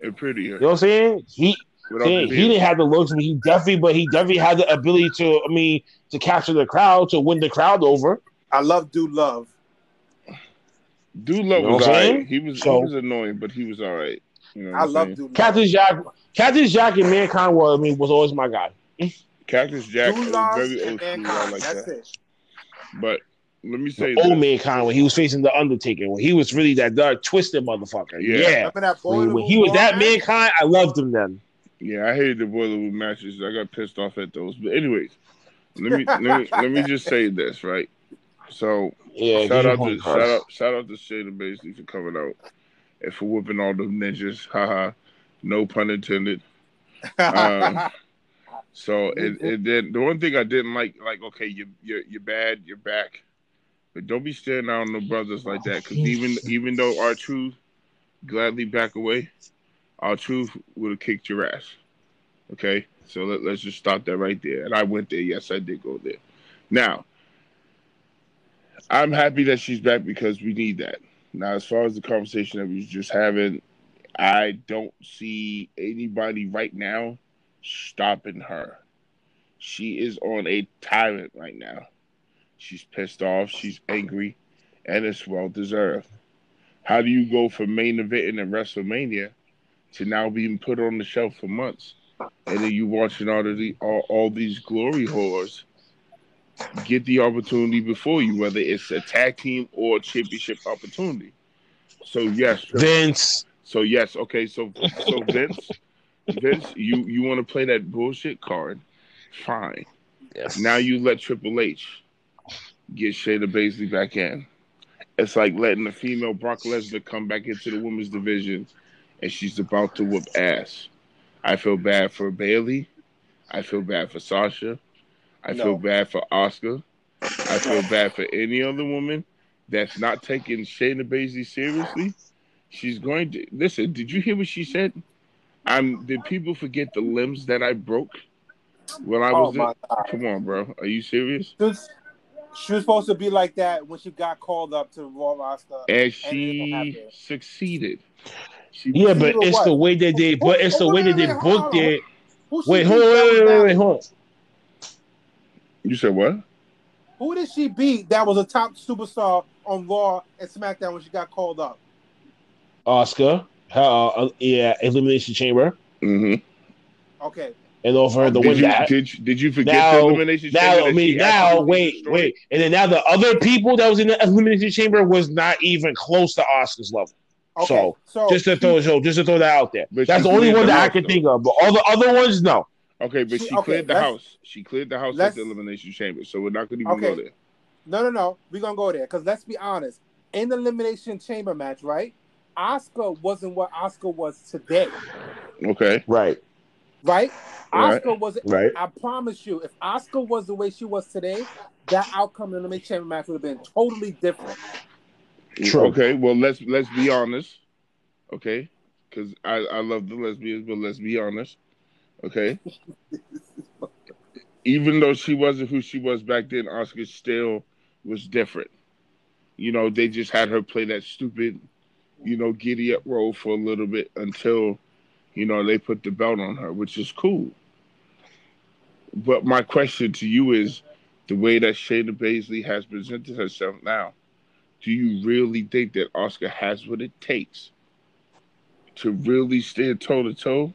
and prettier. You know what I'm saying? He without he, the he beard. didn't have the looks, but he definitely, but he definitely had the ability to. I mean, to capture the crowd, to win the crowd over. I love Dude Love. Dude Love You know was what I'm alright. He was So- he was annoying, but he was alright. You know I love saying? Dude Cactus Jack, Cactus Jack, and Mankind was. I mean, was always my guy. Cactus Jack Dude is very old school. I like That's that. it. But let me say Old this. Mankind when he was facing the Undertaker, when he was really that dark, twisted motherfucker. Yeah. Yeah. That When, when he was that man? Mankind, I loved him then. Yeah, I hated the boiler room matches. I got pissed off at those. But anyways, let me let me let me just say this, right? So Yeah. shout out to hard. shout out shout out to Shayna Baszler for coming out and for whooping all the ninjas. *laughs* Haha. No pun intended. *laughs* Um, So it, it did the one thing I didn't like, like okay, you you're you're bad, you're back, but don't be staring down on the brothers like that. Because even even though R-Truth gladly back away, R-Truth would have kicked your ass. Okay, so let, let's just stop that right there. And I went there. Yes, I did go there. Now, I'm happy that she's back because we need that. Now, as far as the conversation that we was just having, I don't see anybody right now stopping her. She is on a tyrant right now. She's pissed off, she's angry, and it's well deserved. How do you go from main eventing in WrestleMania to now being put on the shelf for months? And then you watching all of the all, all these glory whores get the opportunity before you, whether it's a tag team or championship opportunity. So yes, Vince. so yes, okay. So so Vince, Vince, you you want to play that bullshit card? Fine. Yes. Now you let Triple H get Shayna Baszler back in. It's like letting the female Brock Lesnar come back into the women's division, and she's about to whoop ass. I feel bad for Bayley. I feel bad for Sasha. I No. feel bad for Asuka. I feel bad for any other woman that's not taking Shayna Baszler seriously. She's going to listen. Did you hear what she said? I'm. Did people forget the limbs that I broke when I oh was? my there? *laughs* god. Come on, bro. Are you serious? She was, she was supposed to be like that when she got called up to Raw roster. And And she succeeded. She Yeah, but it's what? the way that they, but it's the way that they booked it. Who Wait, hold on, wait, wait, wait, wait, hold on. You said what? Who did she beat that was a top superstar on Raw and SmackDown when she got called up? Asuka, uh, uh, yeah, Elimination Chamber, Mm-hmm. Okay. and over the did, win you, that. did, you- did you forget Now- the elimination Now, chamber I that mean, now, wait, destroyed? wait, and then now the other people that was in the elimination chamber was not even close to Asuka's level. Okay. So, So, just to throw, so just to throw that out there. But That's the only one the that I can though. think of. But all the other ones, no. Okay, but She- she, okay, cleared the house. She cleared the house let's- at the elimination chamber, so we're not going to even Okay. go there. No, no, no. We're gonna go there because let's be honest. In the elimination chamber match, right? Asuka wasn't what Asuka was today, Okay, Right, right? Right. Asuka was. right. I promise you, if Asuka was the way she was today, that outcome in the elimination chamber match would have been totally different. True. Okay, well let's let's be honest. Okay, because I I love the lesbians, but let's be honest. Okay. *laughs* Even though she wasn't who she was back then, Asuka still was different. You know, they just had her play that stupid, you know, giddy up role for a little bit until, you know, they put the belt on her, which is cool. But my question to you is the way that Shayna Baszler has presented herself now, do you really think that Asuka has what it takes to really stand toe to toe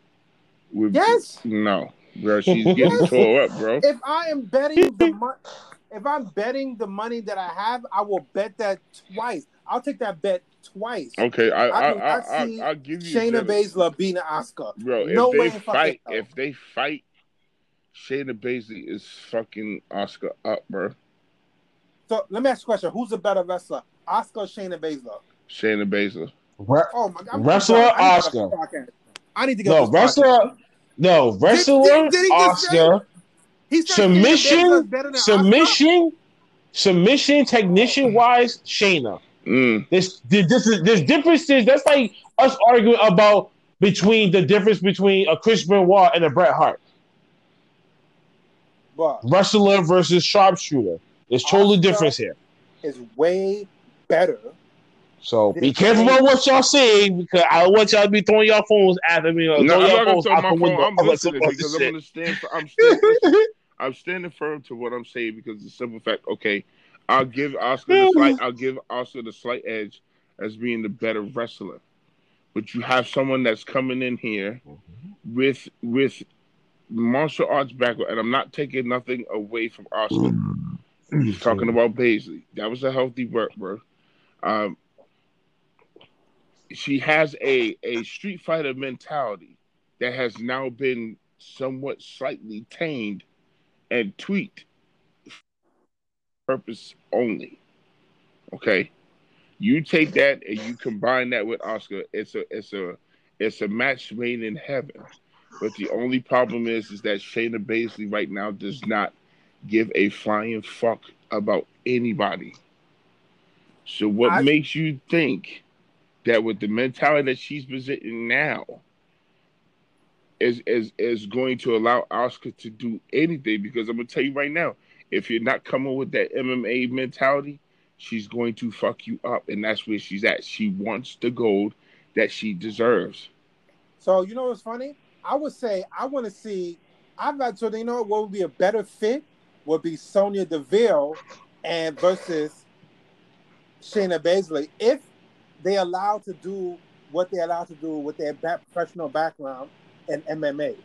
with Yes. No. Bro, she's *laughs* getting tore up, bro. If I am betting the money, if I'm betting the money that I have, I will bet that twice. I'll take that bet twice. Okay, I I I do I, I, see I'll give you Shayna that. Baszler beating Asuka. Bro, No if way they in fucking fight, hell. if they fight, Shayna Baszler is fucking Asuka up, bro. So let me ask you a question: Who's a better wrestler, Asuka or Shayna Baszler? Shayna Baszler. Re- Oh my god! Wrestler, I need to get Asuka. off this podcast. I need to get no, off this podcast. wrestler. No, wrestler. did- did he Asuka. He said Shayna Submission. better than Submission. Submission. Technician wise, Shayna. Mm. There's there's there's differences. That's like us arguing about between the difference between a Chris Benoit and a Bret Hart. Asuka, Wrestler versus sharpshooter. There's totally Asuka- difference here. but is way better. So be careful about what y'all say because I don't want y'all to be throwing y'all phones after me or No, I'm y'all not gonna throw my phone. I'm about listening because I'm shit. gonna stand. For, I'm standing. I'm standing firm to what I'm saying because the simple fact. Okay, I'll give Asuka the slight. I'll give Asuka the slight edge as being the better wrestler. But you have someone that's coming in here with with martial arts background, and I'm not taking nothing away from Asuka. He's talking about Baszler. That was a healthy work, bro. Um, she has a a Street Fighter mentality that has now been somewhat slightly tamed and tweaked purpose only. Okay, you take that and you combine that with Asuka. It's a it's a it's a match made in heaven. But the only problem is is that Shayna Baszler right now does not give a flying fuck about anybody. So what I- makes you think that with the mentality that she's presenting now is is is going to allow Asuka to do anything? Because I'm gonna tell you right now, if you're not coming with that MMA mentality, she's going to fuck you up, and that's where she's at. She wants the gold that she deserves. So you know what's funny? I would say I want to see. I've got to. You know what would be a better fit? Would be Sonya Deville and versus Shayna Baszler if they allowed to do what they allowed to do with their professional background in MMA.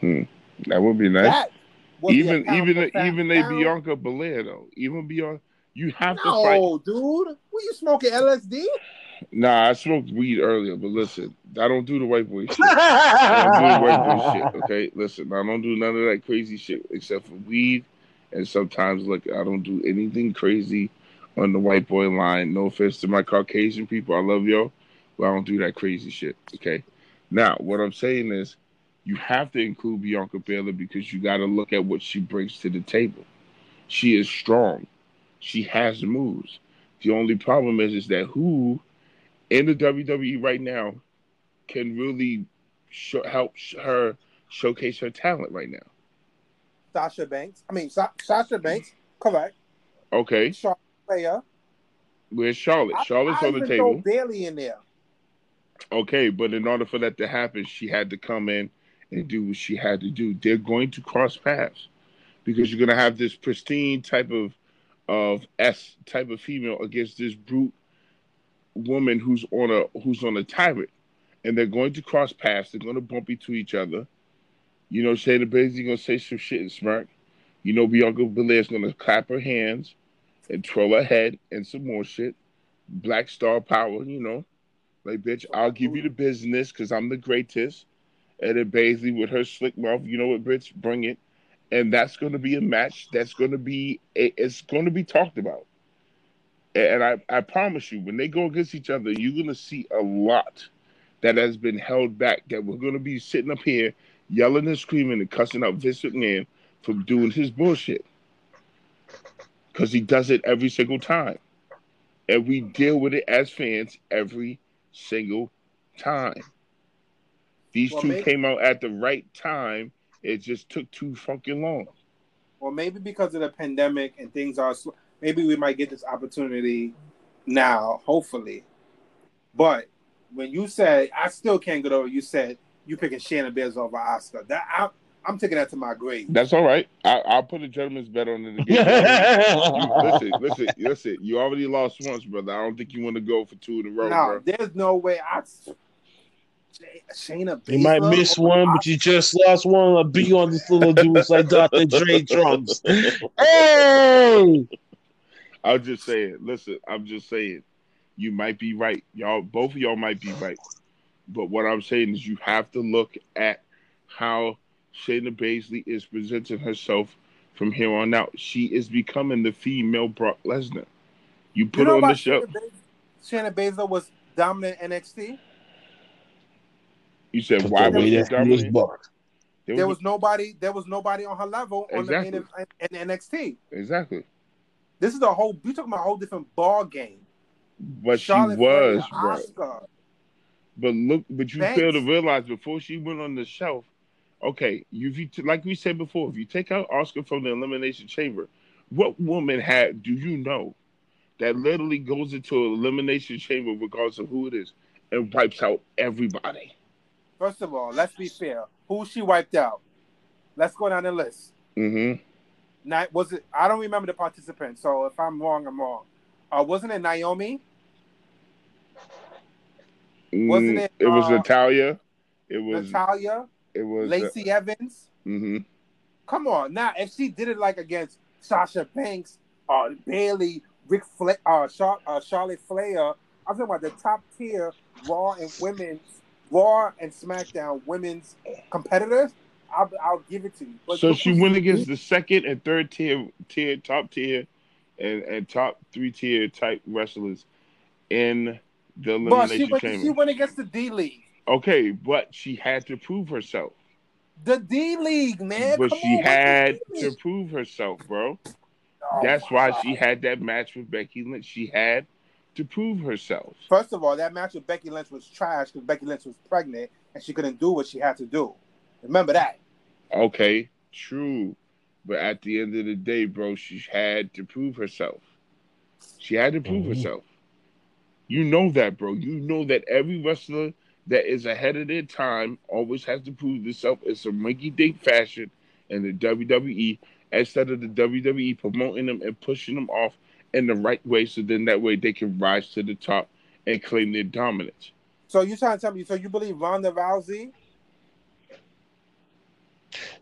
Hmm. That would be nice. That would be a even even even they Bianca Belair though. Even Bianca, you have to fight. No, dude. Were you smoking LSD? Nah, I smoked weed earlier, but listen, I don't do the white boy shit. I *laughs* don't do the white boy shit. Okay, listen, I don't do none of that crazy shit except for weed, and sometimes like I don't do anything crazy on the white boy line. No offense to my Caucasian people, I love y'all, but I don't do that crazy shit. Okay, now what I'm saying is, you have to include Bianca Belair because you got to look at what she brings to the table. She is strong. She has moves. The only problem is, is that who in the WWE right now can really show, help sh- her showcase her talent right now. Sasha Banks. I mean, Sa- Sasha Banks. Correct. Okay, Charlotte Flair. where's Charlotte? I- Charlotte's I on the throw table. Bayley in there. Okay, but in order for that to happen, she had to come in and do what she had to do. They're going to cross paths because you're going to have this pristine type of of S type of female against this brute woman who's on a who's on a tyrant, and they're going to cross paths. They're going to bump into each other. You know, Shayna Baszler going to say some shit and smirk. You know, Bianca Belair's going to clap her hands and twirl her head and some more shit. Black Star Power, you know. Like, bitch, I'll give you the business because I'm the greatest. And then with her slick mouth, you know what, bitch, bring it. And that's going to be a match that's going to be, it's going to be talked about. And I, I promise you, when they go against each other, you're going to see a lot that has been held back that we're going to be sitting up here yelling and screaming and cussing out Vince McMahon for doing his bullshit. Because he does it every single time. and we deal with it as fans every single time. These Well, two maybe- came out at the right time. It just took too fucking long. Well, maybe because of the pandemic and things are, sl- maybe we might get this opportunity now, hopefully. But when you said, I still can't get over. You said you picking Shannon Bears over Asuka. That I, I'm taking that to my grave. That's all right. I, I'll put a gentleman's bet on it again. You- *laughs* listen, listen, listen. You already lost once, brother. I don't think you want to go for two in a row, No, bro. there's no way. I Shayna You might miss one, but you just lost one. I'll beat on this little dudes like Dr. Dre drums. *laughs* Hey! I'm just saying. Listen, I'm just saying. You might be right. Y'all, both of y'all might be right. But what I'm saying is, you have to look at how Shayna Baszler is presenting herself from here on out. She is becoming the female Brock Lesnar. You You put know on the show. Shayna Baszler? Was dominant NXT. You said why the was weight she at this dominant? book. There was nobody. There was nobody on her level on Exactly. the main, in, in NXT. exactly, This is a whole. We talking about a whole different ball game. but Charlotte she was right. But look, but you Thanks. fail to realize before she went on the shelf. Okay, you, if you t- like we said before, if you take out Asuka from the elimination chamber, what woman had do you know that literally goes into an elimination chamber regardless of who it is and wipes out everybody? First of all, let's be fair. Who she wiped out? Let's go down the list. Mm-hmm. Not was it? I don't remember the participants. So if I'm wrong, I'm wrong. Uh, wasn't it Naomi? Wasn't it, Mm, It was uh, Natalya. It was. Natalya, it was. Lacey Evans. hmm Come on, now if she did it like against Sasha Banks, uh, Bayley, Rick, Fla- uh, Char- uh, Charlotte Flair, I'm talking about the top tier Raw and women's Raw and SmackDown women's competitors. I'll, I'll give it to you. But So she went against the second and third tier, tier, top tier, and, and top three tier type wrestlers in the But she elimination went, she went against the D League. Okay, but she had to prove herself. The D League, man. but Come she on, had to prove herself, bro. Oh, That's why God. she had that match with Becky Lynch. She had to prove herself. First of all, that match with Becky Lynch was trash because Becky Lynch was pregnant and she couldn't do what she had to do. Remember that. Okay, true. But at the end of the day, bro, she had to prove herself. She had to prove Mhm. herself. You know that, bro. You know that every wrestler that is ahead of their time always has to prove themselves in some monkey dink fashion in the WWE instead of the WWE promoting them and pushing them off in the right way so then that way they can rise to the top and claim their dominance. So you trying to tell me? So you believe Ronda Rousey?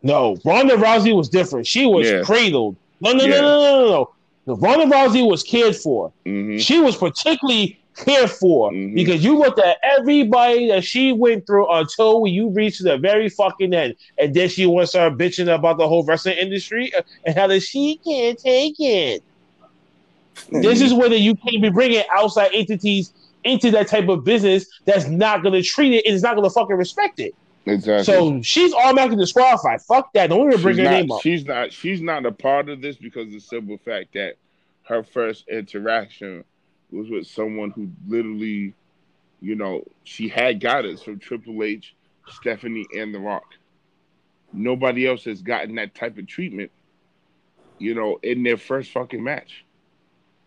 No, Ronda Rousey was different. She was Yeah. cradled. No, no, Yeah. no, no, no, no, no. Ronda Rousey was cared for. hmm She was particularly cared for Mhm. because you looked at everybody that she went through until you reached the very fucking end, and then she went start bitching about the whole wrestling industry uh, and how that she can't take it. *laughs* This is where that you can't be bringing outside entities into that type of business that's not going to treat it and is not going to fucking respect it. exactly. So she's automatically disqualified. Fuck that. Don't even bring she's her not, name up. She's not. She's not a part of this because of the simple fact that her first interaction was with someone who literally, you know, she had guidance from Triple H, Stephanie, and The Rock. Nobody else has gotten that type of treatment, you know, in their first fucking match.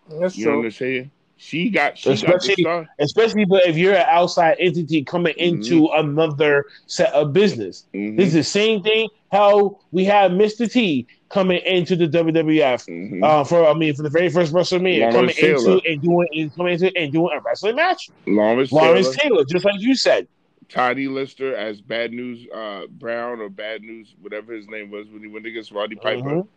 That's You know what I'm saying? She got. She got the Especially- star. Especially but if you're an outside entity coming into another set of business. Mhm, This is the same thing how we have Mr. T coming into the WWF. mhm. Uh, for I mean, for the very first WrestleMania, Lawrence coming Taylor. into and doing and coming into and doing a wrestling match. Lawrence, Lawrence Taylor, Taylor, just like you said. Toddy Lister as Bad News uh, Brown or Bad News, whatever his name was when he went against Roddy Piper. Mhm.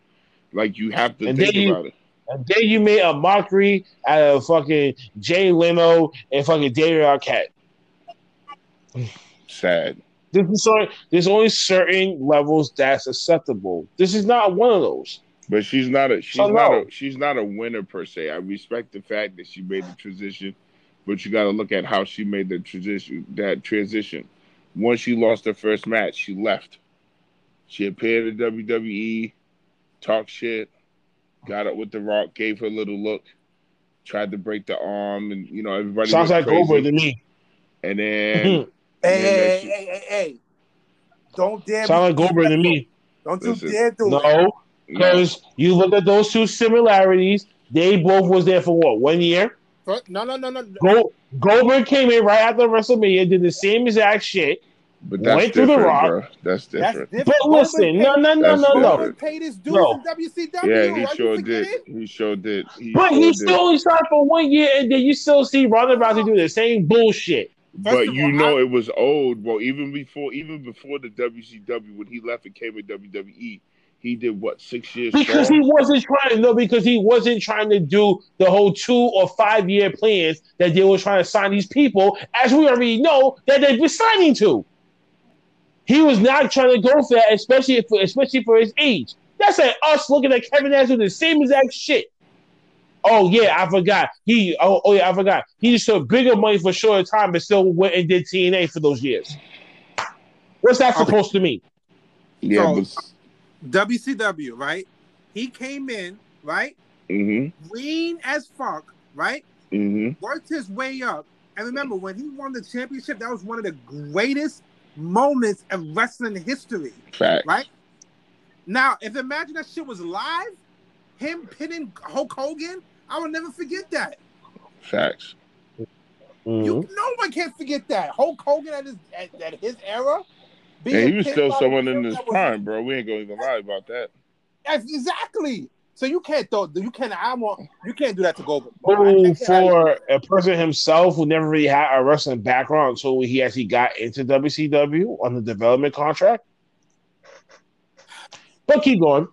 Like you have to And think then you- about it. And then you made a mockery out of fucking Jay Leno and fucking David Arquette. Sad. This is sorry, there's only certain levels that's acceptable. This is not one of those. But she's not a she's So, not no. a she's not a winner per se. I respect the fact that she made the transition, but you got to look at how she made the transition. That transition. Once she lost her first match, she left. She appeared in WWE, talked shit, got up with the Rock, gave her a little look, tried to break the arm, and you know everybody Sounds like crazy. Goldberg to me. And *laughs* then Hey, Yeah, hey, that's- hey, hey, hey, hey. Don't dare. Sound like Goldberg to me. Don't you Listen, dare do it. No, no, because you look at those two similarities. They both was there for what one year. No, no, no, no. Gold, Goldberg came in right after WrestleMania, did the same exact shit. But that's went through the rock. bro. That's That's different. different. But listen, no, no, no, no, no. different. Paid his dues No. in WCW. yeah, Are he you sure did. He sure did. He But sure he still only signed for one year, and then you still see Ronda Rousey do the same bullshit. But First of you all, know I- it was old. Well, even before even before the WCW, when he left and came in WWE, he did what six years Because strong? he wasn't trying, no, because he wasn't trying to do the whole two or five year plans that they were trying to sign these people, as we already know that they've been signing to. He was not trying to go for that, especially for especially for his age. That's like us looking at Kevin Nash with the same exact shit. Oh yeah, I forgot. He oh, oh yeah, I forgot. He just took bigger money for shorter time, but still went and did TNA for those years. What's that Okay. supposed to mean? yeah, So- WCW, right? He came in, right? hmm Lean as fuck, right? hmm Worked his way up. And remember, when he won the championship, that was one of the greatest moments of wrestling history, Fact. right? Now, if imagine that shit was live, him pinning Hulk Hogan, I will never forget that. Facts. Mhm. You, no one can forget that. Hulk Hogan at his at, at his era. being And he was still someone in Shield, his that was- prime, bro. We ain't gonna even lie about that. That's exactly. So you can't throw. You can't. I want. You can't do that to Goldberg. Who, I- I- for a person himself who never really had a wrestling background until he actually got into WCW on the development contract. But keep going.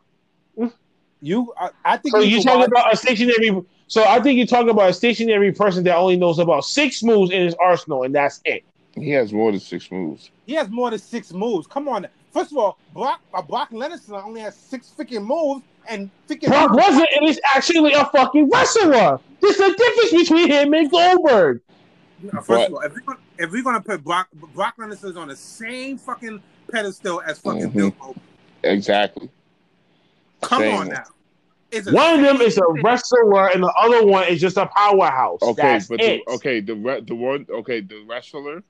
you. I, I think. So You talking about a stationary. So I think you're talking about a stationary person that only knows about six moves in his arsenal, and that's it. He has more than six moves. He has more than six moves. Come on. First of all, Brock uh, Brock Lesnar only has six freaking moves and freaking. Brock Lesnar is actually a fucking wrestler. There's a difference between him and Goldberg. First But- of all, if we're, gonna, if we're gonna put Brock Brock Lesnar on the same fucking pedestal as fucking Mhm. Bill Goldberg. Exactly. Come Same. on now. It's One of them is a wrestler, and the other one is just a powerhouse. Okay, That's but it. the, okay, the re- the one okay, the wrestler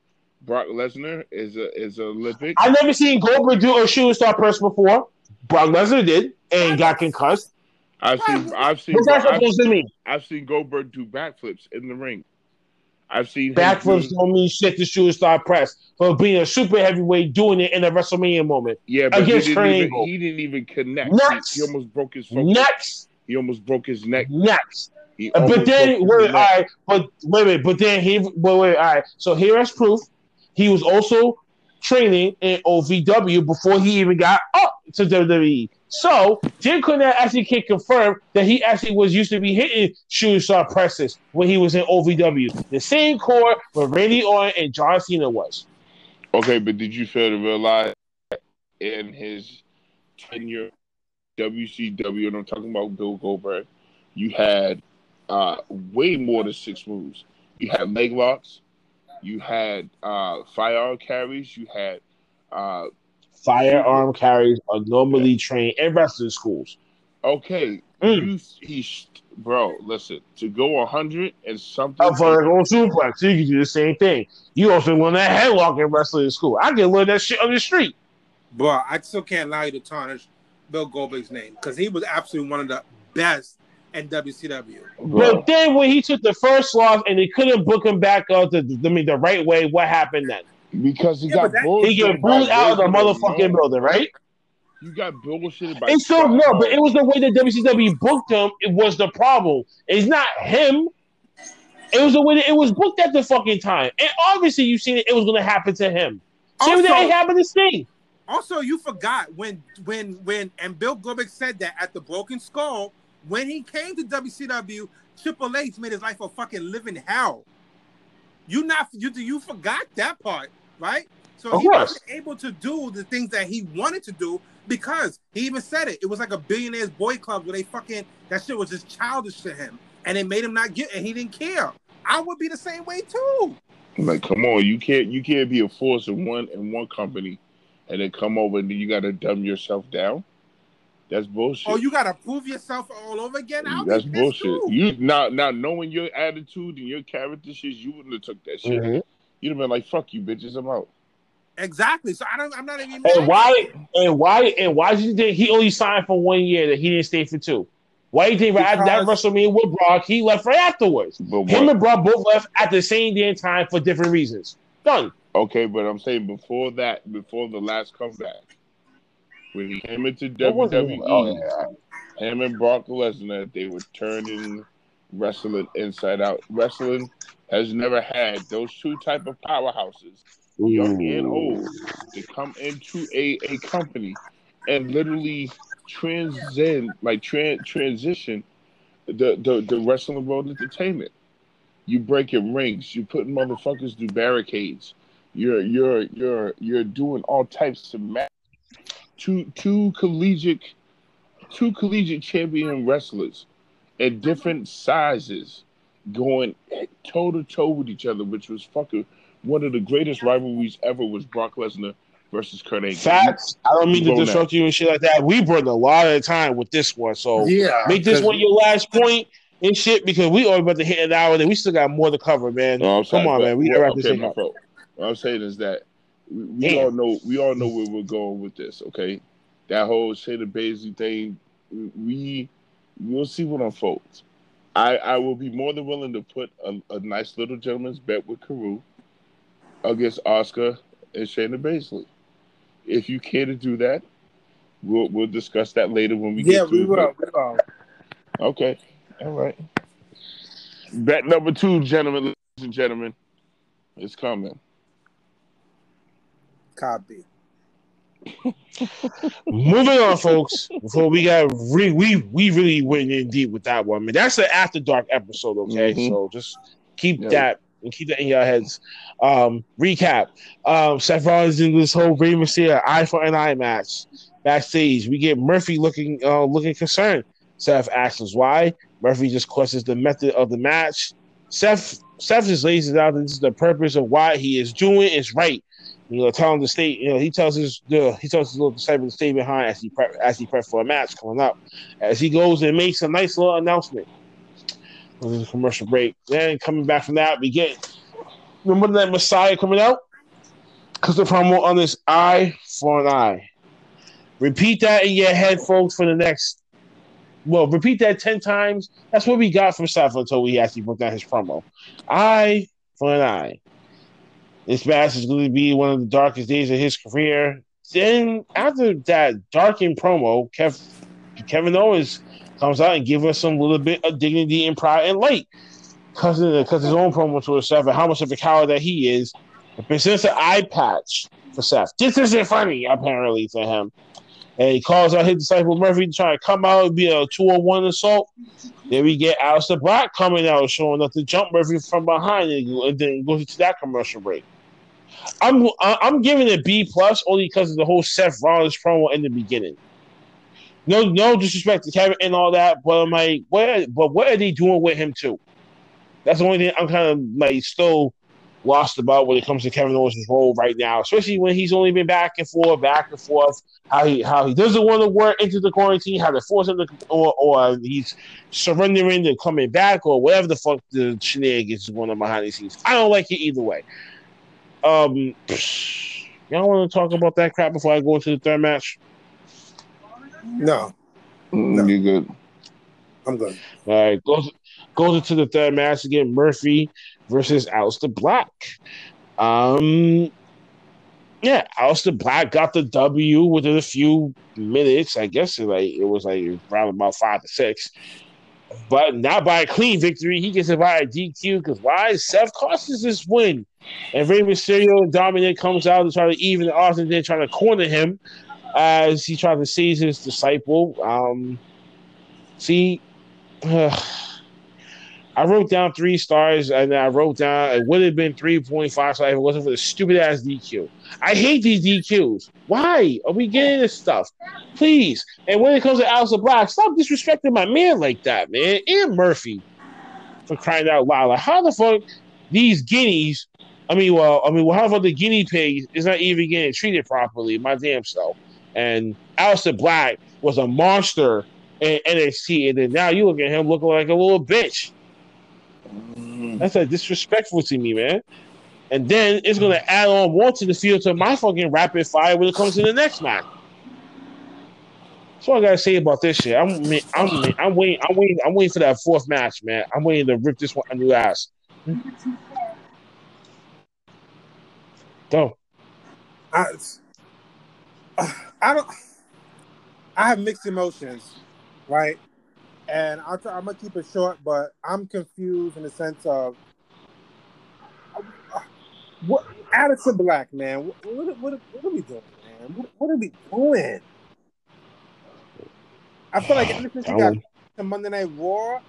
Brock Lesnar is a is a Olympic. I've never seen Goldberg do a shooting star press before. Brock Lesnar did and got concussed. I've seen I've seen What's that I've, supposed to mean? I've seen Goldberg do backflips in the ring. I've seen Backflips do- don't mean shit to shooting star press for being a super heavyweight doing it in a WrestleMania moment. Yeah, but he against didn't, even, he didn't even connect. Next. He, he almost broke his focus. Next, He almost broke his neck. next. He But then, wait, all neck. but wait, wait, but then he, wait, wait, all right. So here is proof. He was also training in OVW before he even got up to WWE. So Jim Cornette actually can confirm that he actually was used to be hitting shooting star presses when he was in OVW. The same core where Randy Orton and John Cena was. Okay, but did you fail to realize in his tenure WCW, and I'm talking about Bill Goldberg, you had uh, way more than six moves. You had leg locks, you had uh, fireman carries, you had uh, Fireman carries are normally trained in wrestling schools. okay, Mm. you he, bro, listen to go hundred and something. Up for a suplex, you can do the same thing. You also learn that headlock in wrestling school. I can learn that shit on the street. Bro, I still can't allow you to tarnish Bill Goldberg's name because he was absolutely one of the best in WCW. bro. But then when he took the first loss and they couldn't book him back up the, I mean, the right way, what happened then? because he Yeah, got but that- bullshit He get by booed out of the motherfucking alone. building, right? You got bullshit by And so no, Scott but it was the way that WCW booked him. It was the problem. It's not him. It was the way that it was booked at the fucking time. And obviously, you seen it. It was going to happen to him. Same Also- thing happened to Sting. Also, you forgot when when when and Bill Goldberg said that at the Broken Skull when he came to WCW, Triple H made his life a fucking living hell. You not you you forgot that part, right? So he wasn't able to do the things that he wanted to do because he even said it. It was like a billionaires boy club where they fucking that shit was just childish to him, and it made him not get, and he didn't care. I would be the same way too. Like, come on, you can't you can't be a force in one in one company, and then come over and you got to dumb yourself down. That's bullshit. Oh, you gotta prove yourself all over again. I'll That's be bullshit. too. You now now knowing your attitude and your character shit, you wouldn't have took that shit. Mhm. You'd have been like, "Fuck you, bitches, I'm out." Exactly. So I don't. I'm not even. And why? And why? And why did you he only signed for one year that he didn't stay for two? Why do you think at that Because- WrestleMania with Brock he left right afterwards? But Him what? and Brock both left at the same damn time for different reasons. Done. Okay, but I'm saying before that, before the last comeback, when he came into What was it? WWE, Oh, yeah. him and Brock Lesnar, they were turning wrestling inside out. Wrestling has never had those two type of powerhouses, young and old, to come into a, a company and literally transcend, like tran transition the, the the wrestling world entertainment. You breaking rings, you putting motherfuckers through barricades. You're you're you're you're doing all types of ma- two two collegiate two collegiate champion wrestlers at different sizes going toe to toe with each other, which was fucking one of the greatest rivalries ever was Brock Lesnar versus Kurt Angle. Facts. I don't mean to disrupt you and shit like that. We burned a lot of time with this one, so Yeah. make this one your last point and shit because we are about to hit an hour. And we still got more to cover, man. No, sorry, Come on, man. We gotta wrap this thing my up. What I'm saying is that we, all know we all know where we're going with this. Okay, that whole Shayna Baszler thing, we we'll see what unfolds. I I will be more than willing to put a, a nice little gentleman's bet with Carew against Asuka and Shayna Baszler. If you care to do that, we'll we'll discuss that later when we Yeah, get to we will. We will. Okay. All right. Bet number two, gentlemen, ladies and gentlemen, is coming. Copy. Moving on, folks. Before we got re- we we really went in deep with that one, man. That's the after dark episode, okay? Mhm. So just keep Yeah. that and keep that in your heads. Um, recap: um, Seth Rollins in this whole Rey Mysterio eye for an eye match. Backstage, we get Murphy looking uh, looking concerned. Seth asks us why. Murphy just questions the method of the match. Seth Seth just lays it out. that This is the purpose of why he is doing is right. You know, tell him to state. You know, he tells his the he tells his little disciple to stay behind as he prep as he prep for a match coming up. As he goes and makes a nice little announcement. A commercial break. Then coming back from that, we get remember that Messiah coming out because the promo on this eye for an eye. Repeat that in your head, folks, for the next. Well, repeat that ten times. That's what we got from Seth until we actually broke down his promo. Eye for an eye. This match is going to be one of the darkest days of his career. Then, after that darkened promo, Kev, Kevin Owens comes out and gives us some little bit of dignity and pride and light. Because his own promo to Seth and how much of a coward that he is. It presents an eye patch for Seth. This isn't funny, apparently, to him. And he calls out his disciple Murphy to try to come out and be a 201 assault. Then we get Aleister Black coming out, showing up to jump Murphy from behind, and, and then goes into that commercial break. I'm I'm giving it B plus only because of the whole Seth Rollins promo in the beginning. No, no disrespect to Kevin and all that, but I'm like, what? But what are they doing with him too? That's the only thing I'm kind of like still lost about when it comes to Kevin Owens' role right now, especially when he's only been back and forth, back and forth. How he how he doesn't want to work into the quarantine, how to force him to, or or he's surrendering and coming back, or whatever the fuck the shenanigans is going on behind the scenes. I don't like it either way. Um, y'all want to talk about that crap before I go into the third match? No, Mm, You good? I'm good. All right, goes goes into the third match again. Murphy versus Aleister Black. Um, yeah, Aleister Black got the W within a few minutes. I guess it like it was like around about five to six, but not by a clean victory. He gets it by a DQ because why? Seth costs this win, and Rey Mysterio and Dominic comes out to try to even and then trying to corner him as he tries to seize his disciple. Um, see. *sighs* I wrote down three stars, and I wrote down it would have been three point five stars if it wasn't for the stupid ass DQ. I hate these DQs. Why are we getting this stuff? Please. And when it comes to Aleister Black, stop disrespecting my man like that, man. And Murphy, for crying out loud. Like, how the fuck these guineas? I mean, well, I mean, well, how about the guinea pig is not even getting treated properly? My damn self. And Aleister Black was a monster in NXT, and then now you look at him looking like a little bitch. Mm. That's like disrespectful to me, man. And then it's gonna add on more to the field to my fucking rapid fire when it comes to the next match. That's all I gotta say about this shit. I'm, I'm, I'm waiting, I'm waiting, I'm waiting for that fourth match, man. I'm waiting to rip this one a new ass. Go. I, I don't. I have mixed emotions, right? And I'm gonna keep it short, but I'm confused in the sense of uh, what Aleister Black, man. What, what, what, what are we doing, man? What, what are we doing? I feel like ever since you got *sighs* to Monday Night Raw,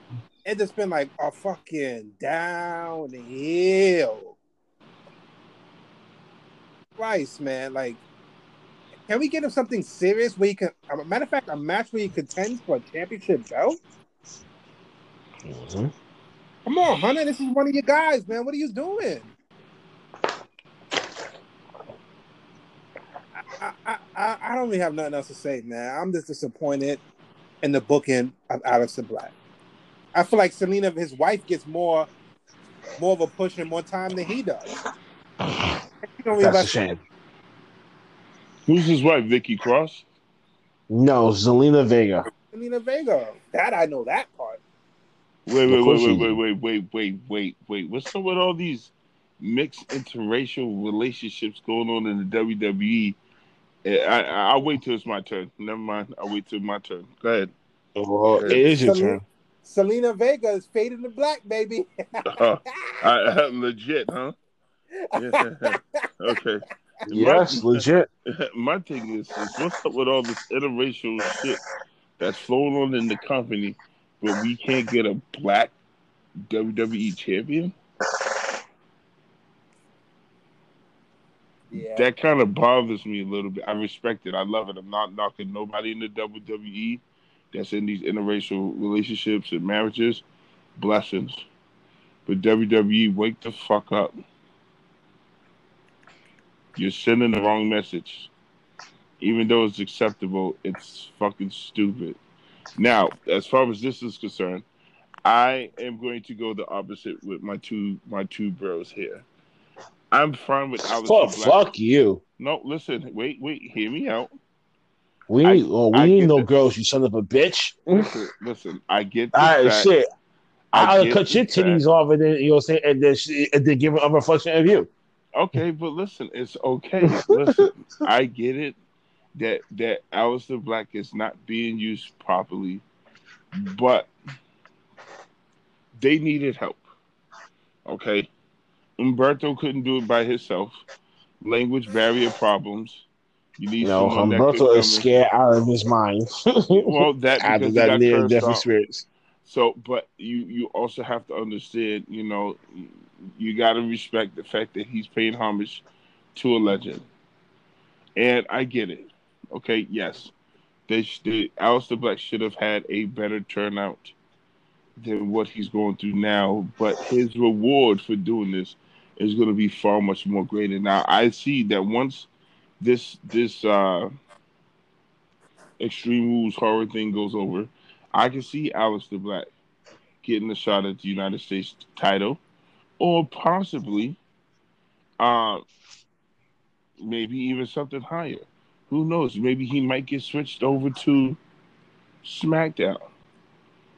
it just been like a fucking downhill. Christ, man, like, can we get him something serious where he can? A matter of fact, a match where he contends for a championship belt. Mhm. Come on, Hunter, this is one of your guys, man. What are you doing? I, I, I, I don't really have nothing else to say, man. I'm just disappointed in the booking of Aleister Black. I feel like Zelina, his wife, gets more more of a push and more time than he does. *sighs* You don't really That's a shame. Who's his wife? Vicky Cross. No, Zelina Vega. Zelina Vega. That I know that part. Wait, Of wait, wait, wait, wait, wait, wait, wait, wait. What's up with all these mixed interracial relationships going on in the WWE? Eh, I, I, I'll wait till it's my turn. Never mind. I'll wait till my turn. Go ahead. Well, it is your Zelina- turn. Zelina Vega is faded to black, baby. Uh, *laughs* I, *laughs* legit, huh? Yeah. *laughs* okay. Yes, legit. *laughs* My thing is, is, what's up with all this interracial shit that's flowing on in the company, but we can't get a black WWE champion? yeah. That kind of bothers me a little bit. I respect it. I love it. I'm not knocking nobody in the WWE that's in these interracial relationships and marriages. Blessings. But WWE, wake the fuck up. You're sending the wrong message. Even though it's acceptable, it's fucking stupid. Now, as far as this is concerned, I am going to go the opposite with my two my two bros here. I'm fine with Aleister Fuck, fuck you. No, listen, wait, wait, hear me out. We I- oh, we I need no the- girls, you son of a bitch. Listen, listen, I get right, fact- shit. I I'll cut your titties fact- off and then you know what I'm saying, and then she, and then give a reflection of you. Okay, but listen, it's okay. listen, *laughs* I get it that that Aleister Black is not being used properly, but they needed help. Okay, Humberto couldn't do it by himself. Language barrier problems. You need You know, Humberto is in- scared out of his mind. *laughs* Well, that because that near cursed death experience. So, but you you also have to understand, you know, you got to respect the fact that he's paying homage to a legend, and I get it. Okay, yes, they they, Aleister Black should have had a better turnout than what he's going through now, but his reward for doing this is going to be far much more greater. Now, I see that once this this uh Extreme Rules horror thing goes over, I can see Aleister Black getting a shot at the United States title, or possibly, uh, maybe even something higher. Who knows? Maybe he might get switched over to SmackDown.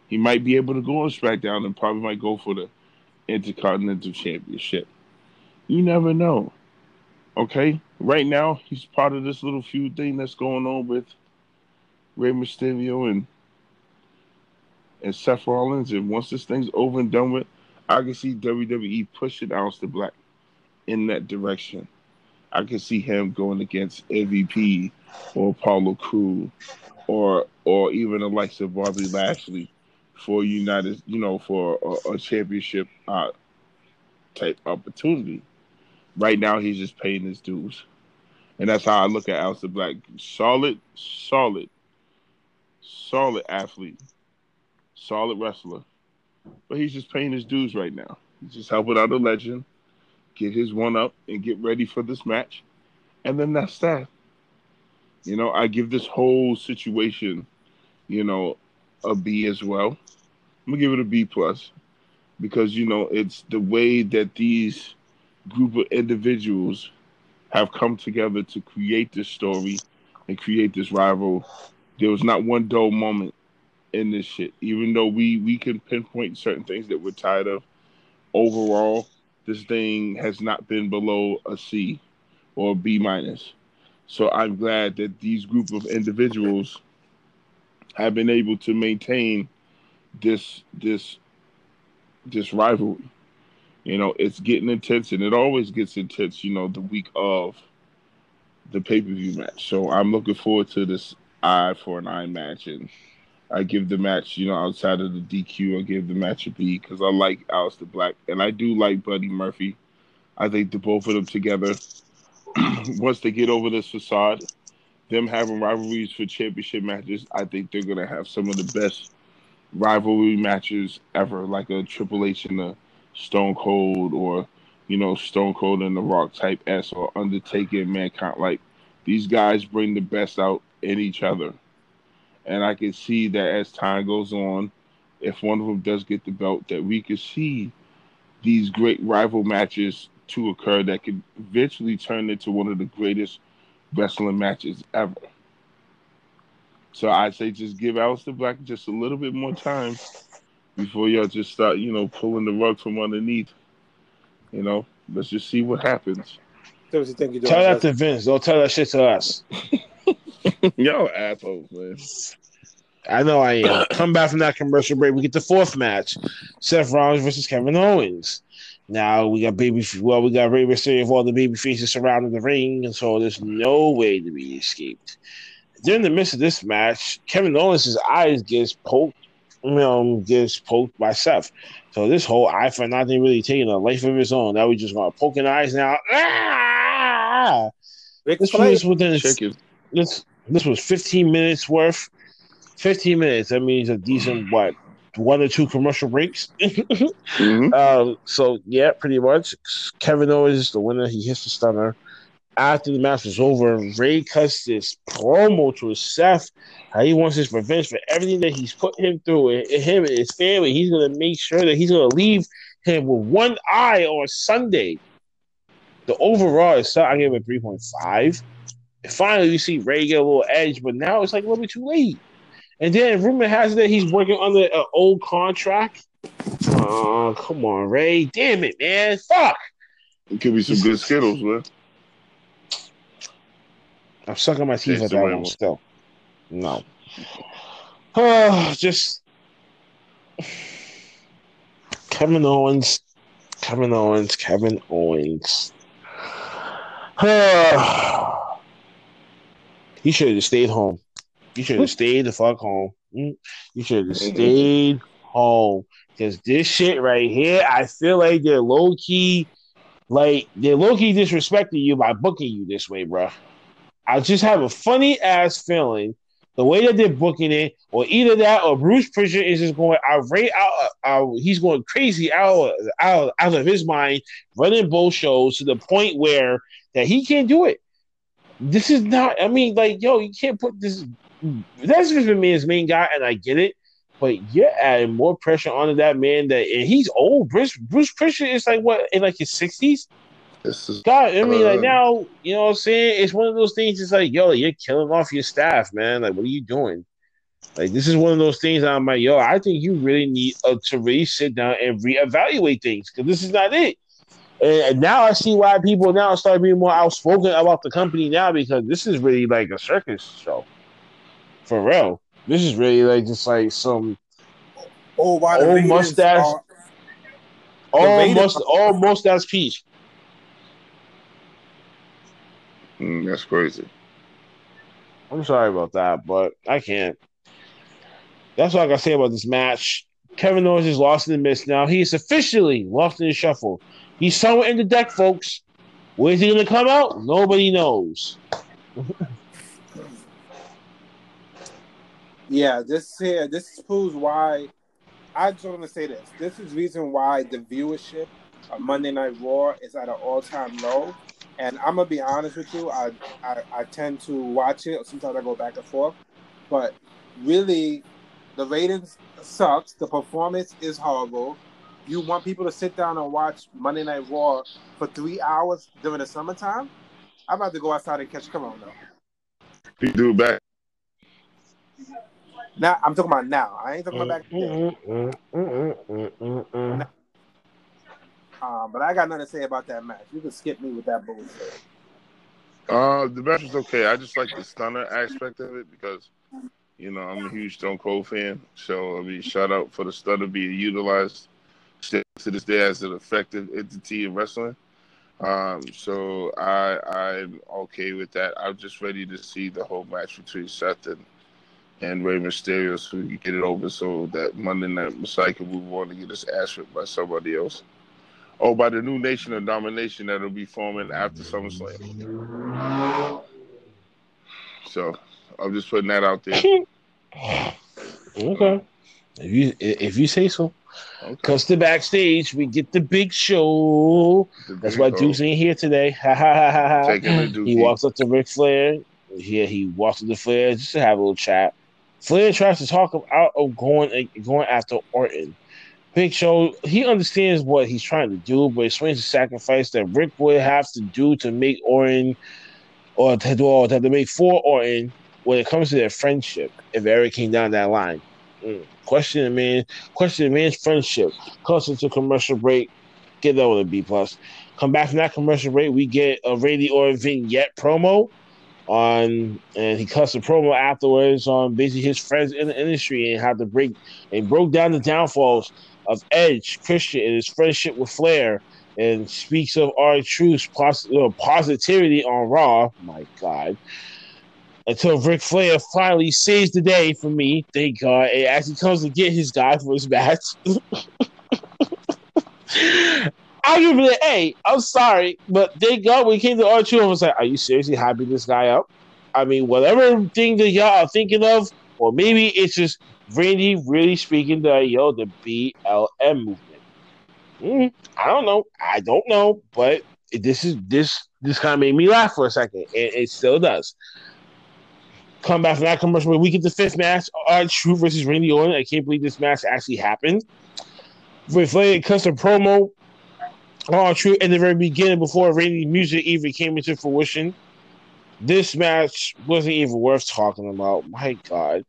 He might be able to go on SmackDown and probably might go for the Intercontinental Championship. You never know. Okay? Right now, he's part of this little feud thing that's going on with Rey Mysterio and and Seth Rollins. And once this thing's over and done with, I can see WWE pushing Aleister Black in that direction. I can see him going against MVP or Apollo Crew or or even the likes of Bobby Lashley for United, you know, for a, a championship uh, type opportunity. Right now, he's just paying his dues, and that's how I look at Aleister Black. Solid, solid, solid athlete, solid wrestler, but he's just paying his dues right now. He's just helping out a legend, get his one up, and get ready for this match, and then that's that. You know, I give this whole situation, you know, a B as well. I'm gonna give it a B plus because you know it's the way that these group of individuals have come together to create this story and create this rival. There was not one dull moment in this shit. Even though we we can pinpoint certain things that we're tired of, overall, this thing has not been below a C or B minus. So I'm glad that these group of individuals have been able to maintain this this this rivalry. You know, it's getting intense and it always gets intense, you know, the week of the pay per view match. So I'm looking forward to this eye for an eye match and I give the match, you know, outside of the DQ, I give the match a B because I like Aleister Black and I do like Buddy Murphy. I think the both of them together, *clears throat* once they get over this facade, them having rivalries for championship matches, I think they're gonna have some of the best rivalry matches ever, like a Triple H and a Stone Cold, or you know Stone Cold and the Rock type S, or Undertaker and Mankind. Like these guys bring the best out in each other, and I can see that as time goes on, if one of them does get the belt, that we could see these great rival matches to occur that could eventually turn into one of the greatest wrestling matches ever. So I'd say just give Aleister Black just a little bit more time before y'all just start, you know, pulling the rug from underneath. You know, let's just see what happens. So what you think you're doing? Tell that to Vince. Don't tell that shit to us. *laughs* *laughs* Y'all assholes, man. I know I am. *coughs* Come back from that commercial break. We get the fourth match: Seth Rollins versus Kevin Owens. Now we got baby. Well, we got Rey Mysterio of all the baby faces surrounding the ring, and so there's no way to be escaped. During the midst of this match, Kevin Owens' eyes gets poked, you know, gets poked by Seth. So this whole eye for nothing really taking a life of its own. Now we just gonna poking eyes now. Ah! Ric This Flair. was within Chicken. This this was 15 minutes worth. 15 minutes. That means a decent what one or two commercial breaks. *laughs* Mhm. um, so yeah, pretty much. Kevin Owens is the winner. He hits the stunner. After the match was over, Rey cuts this promo to Seth. How he wants his revenge for everything that he's put him through, and and him and his family. He's gonna make sure that he's gonna leave him with one eye on Sunday. The overall is I gave it three point five. Finally, you see Rey get a little edge, but now it's like a little bit too late. And then rumor has it that he's working under an old contract. Oh, come on, Rey. Damn it, man. Fuck. It could be some good Skittles, man. I'm sucking my teeth at that one still. No. Oh, *sighs* just Kevin Owens. Kevin Owens. Kevin Owens. *sighs* he should have stayed home. You should have stayed the fuck home. Mm, You should have stayed home. Because this shit right here, I feel like they're low key, like they're low key disrespecting you by booking you this way, bro. I just have a funny ass feeling the way that they're booking it, or either that, or Bruce Pritchard is just going outrage out, out. He's going crazy out, out, out of his mind, running both shows to the point where that he can't do it. This is not. I mean, like, yo, you can't put this. That's just me as main guy, and I get it. But you're adding more pressure onto that man. That and he's old. Bruce Bruce Pritchard is like what in like his sixties. This is God, I mean, like Uh, now, you know what I'm saying? It's one of those things. It's like, yo, you're killing off your staff, man. Like, what are you doing? Like, this is one of those things. I'm like, yo, I think you really need uh, to really sit down and reevaluate things because this is not it. And, and now I see why people now start being more outspoken about the company now because this is really like a circus show. For real, this is really like just like some Oh, why the Old Raiders mustache. are- Raiders- almost almost that's peach. mm, that's crazy. I'm sorry about that, but I can't. That's all I gotta say about this match. Kevin Owens is lost in the mist now. He is officially lost in the shuffle. He's somewhere in the deck, folks. Where's he gonna come out? Nobody knows. Yeah, this here, this proves why. I just want to say this. This is reason why the viewership of Monday Night Raw is at an all-time low And I'm gonna be honest with you, I, I I tend to watch it. Sometimes I go back and forth, but really, the ratings sucks. The performance is horrible. You want people to sit down and watch Monday Night Raw for three hours during the summertime? I'm about to go outside and catch Corona. You do back. Now I'm talking about now. I ain't talking about back then. Um, but I got nothing to say about that match. You can skip me with that bullshit. Uh, the match was okay. I just like the stunner aspect of it because, you know, I'm a huge Stone Cold fan. So I mean, shout out for the stunner being utilized to this day as an effective entity in wrestling. Um, so I I'm okay with that. I'm just ready to see the whole match between Seth and and Rey Mysterio so we can get it over so that Monday Night Messiah can move on and get his ass whipped by somebody else. Oh, by the new Nation of Domination that'll be forming after SummerSlam. So I'm just putting that out there. *laughs* Okay. If you if you say so. Okay. Comes to backstage, we get the big show. That's why Deuce ain't here today. Ha ha ha ha ha. Taking the Dookie. He walks up to Ric Flair. Yeah, he walks up to Flair just to have a little chat. Flair tries to talk him out of going going after Orton. Big Show, he understands what he's trying to do, but explains the sacrifice that Ric would have to do to make Orton or to, or to make for Orton when it comes to their friendship if Eric came down that line. Mm. Question man, question man's friendship. Comes into commercial break. Get that with a B plus. Come back from that commercial break, we get a Randy Orton vignette promo on, and he cuts the promo afterwards on basically his friends in the industry and how to break and broke down the downfalls of Edge, Christian, and his friendship with Flair, and speaks of R-Truth's pos- positivity on Raw. My God. Until Ric Flair finally saves the day for me, thank God, as he comes to get his guy for his match. I give it an A. I'm sorry, but thank God when it came to R-Truth, I was like, "Are you seriously hyping this guy up?" I mean, whatever thing that y'all are thinking of, or maybe it's just Randy really speaking the yo the BLM movement. Mm, I don't know. I don't know, but this is this this kind of made me laugh for a second, and it still does. Come back from that commercial break. We get the fifth match: uh, R-Truth versus Randy Orton. I can't believe this match actually happened. With Flair cuts a promo R-Truth in the very beginning before Randy's music even came into fruition. This match wasn't even worth talking about. My God.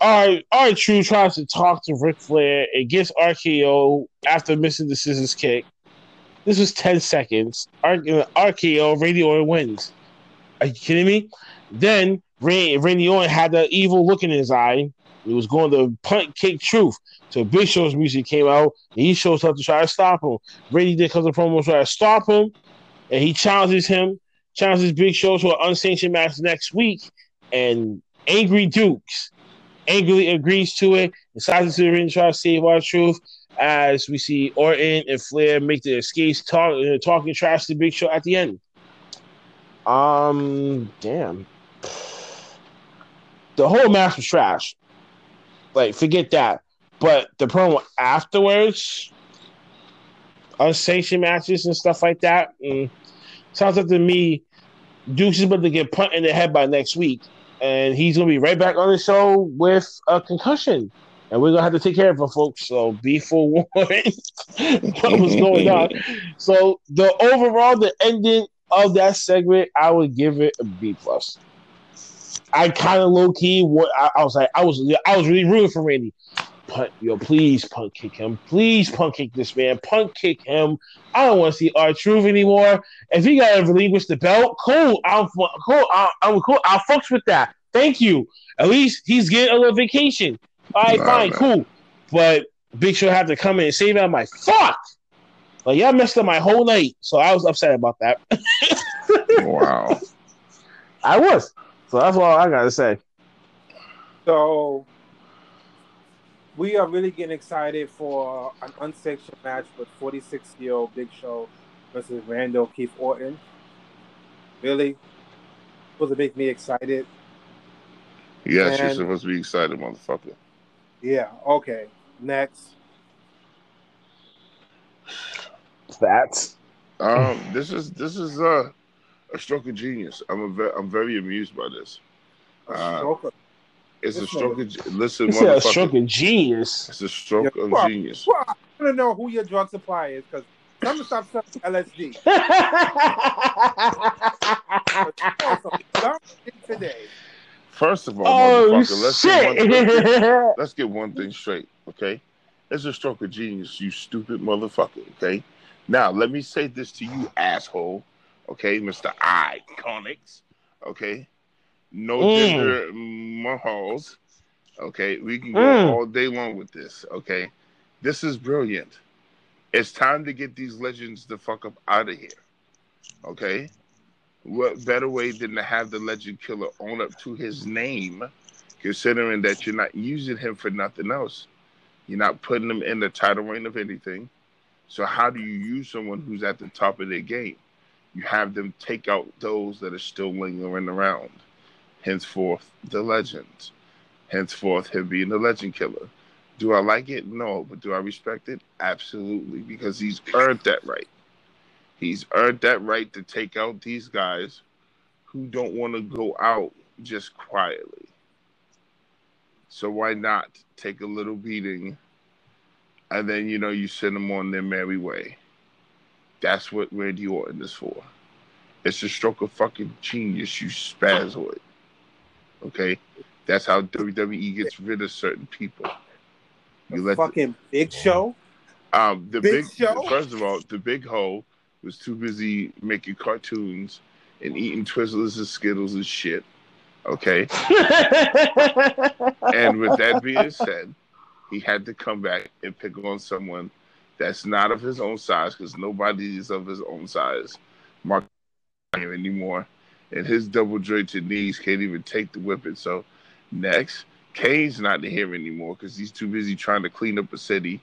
R Truth tries to talk to Ric Flair and gets RKO after missing the scissors kick. This was 10 seconds. R- RKO, Randy Orton wins. Are you kidding me? Then Ray, Randy Orton had that evil look in his eye. He was going to punt kick Truth. So Big Show's music came out, and he shows up to try to stop him. Randy did comes to promo to try to stop him, and he challenges him, challenges Big Show to an unsanctioned match next week. And Angry Dukes angrily agrees to it, decides to ring try to save R-Truth. As we see Orton and Flair make the escapes, talk, uh, talking trash to Big Show at the end. Um, damn. The whole match was trash. Like, forget that. But the promo afterwards, unsanctioned matches and stuff like that, mm, sounds like to me, Dukes is about to get punt in the head by next week, and he's gonna be right back on the show with a concussion, and we're gonna have to take care of him, folks. So be forewarned *laughs* what was going on. *laughs* So the overall, the ending of that segment, I would give it a B plus. I kind of low key, what I, I was like, I was, I was really rooting for Randy punt, yo, please punt kick him. Please punt kick this man. Punt kick him. I don't want to see R-Truth anymore. If he got to relinquish the belt, cool. I'm cool. I'm, I'm cool. I'll fucks with that. Thank you. At least he's getting a little vacation. All right, Nah, fine, man. cool. But Big Show had to come in and save him. I'm like, fuck. Like y'all messed up my whole night, so I was upset about that. *laughs* Wow. I was. So that's all I gotta say. So we are really getting excited for an unsanctioned match with 46 year old Big Show versus Randall Keith Orton. Really? Supposed to make me excited. Yes, you're supposed to be excited, motherfucker. Yeah, okay. Next. That's. Um, this is this is uh, a stroke of genius. I'm a ve- I'm very amused by this. Uh, Stroke it's a This stroke of ge- listen, It's a motherfucker. stroke of genius. It's a stroke Yeah, of well, genius. Well, I want to know who your drug supply is because tell me stop selling LSD. Stop *laughs* it today. First of all, oh motherfucker, let's get, one, get, shit! *laughs* let's get one thing straight, okay? It's a stroke of genius, you stupid motherfucker, okay? Now, let me say this to you, asshole, okay, Mr. Iconics, okay? No Mm. Jinder Mahals, okay? We can go Mm. all day long with this, okay? This is brilliant. It's time to get these legends the fuck up out of here, okay? What better way than to have the legend killer own up to his name, considering that you're not using him for nothing else? You're not putting him in the title reign of anything. So how do you use someone who's at the top of their game? You have them take out those that are still lingering around. Henceforth, the legend. Henceforth, him being the legend killer. Do I like it? No. But do I respect it? Absolutely. Because he's earned that right. He's earned that right to take out these guys who don't want to go out just quietly. So why not take a little beating and then, you know, you send them on their merry way? That's what Randy Orton is for. It's a stroke of fucking genius, you spazoid. Okay? That's how WWE gets rid of certain people. You The let the- fucking Big Show. um, the Big big, Show? first of all, the big hoe was too busy making cartoons and eating Twizzlers and Skittles and shit. Okay, *laughs* and with that being said, he had to come back and pick on someone that's not of his own size because nobody is of his own size. Mark anymore, and his double jointed knees can't even take the whipping. So next, Kane's not here anymore because he's too busy trying to clean up a city.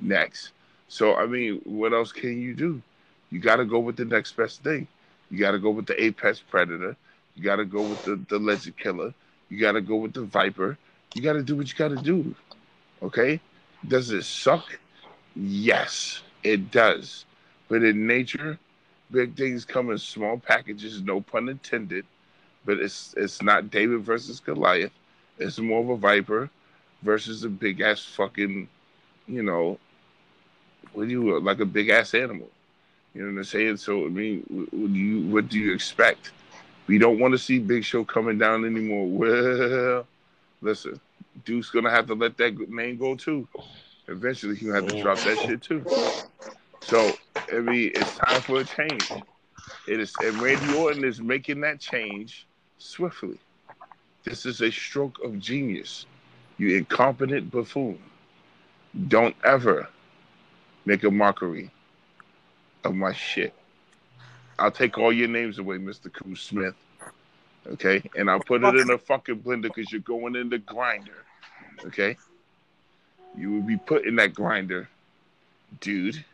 Next, so I mean, what else can you do? You got to go with the next best thing. You got to go with the apex predator. You got to go with the, the legend killer. You got to go with the viper. You got to do what you got to do. Okay? Does it suck? Yes, it does. But in nature, big things come in small packages, no pun intended. But it's it's not David versus Goliath. It's more of a viper versus a big ass fucking, you know, what do you like a big ass animal? You know what I'm saying? So I mean, what do you what do you expect? We don't want to see Big Show coming down anymore. Well, listen, Duke's gonna have to let that name go too. Eventually, he'll have to drop that shit too. So I mean, it's time for a change. It is, and Randy Orton is making that change swiftly. This is a stroke of genius. You incompetent buffoon. Don't ever make a mockery of my shit. I'll take all your names away, Mr. Cool Smith. Okay? And I'll put it in a fucking blender because you're going in the grinder. Okay? You will be put in that grinder, dude.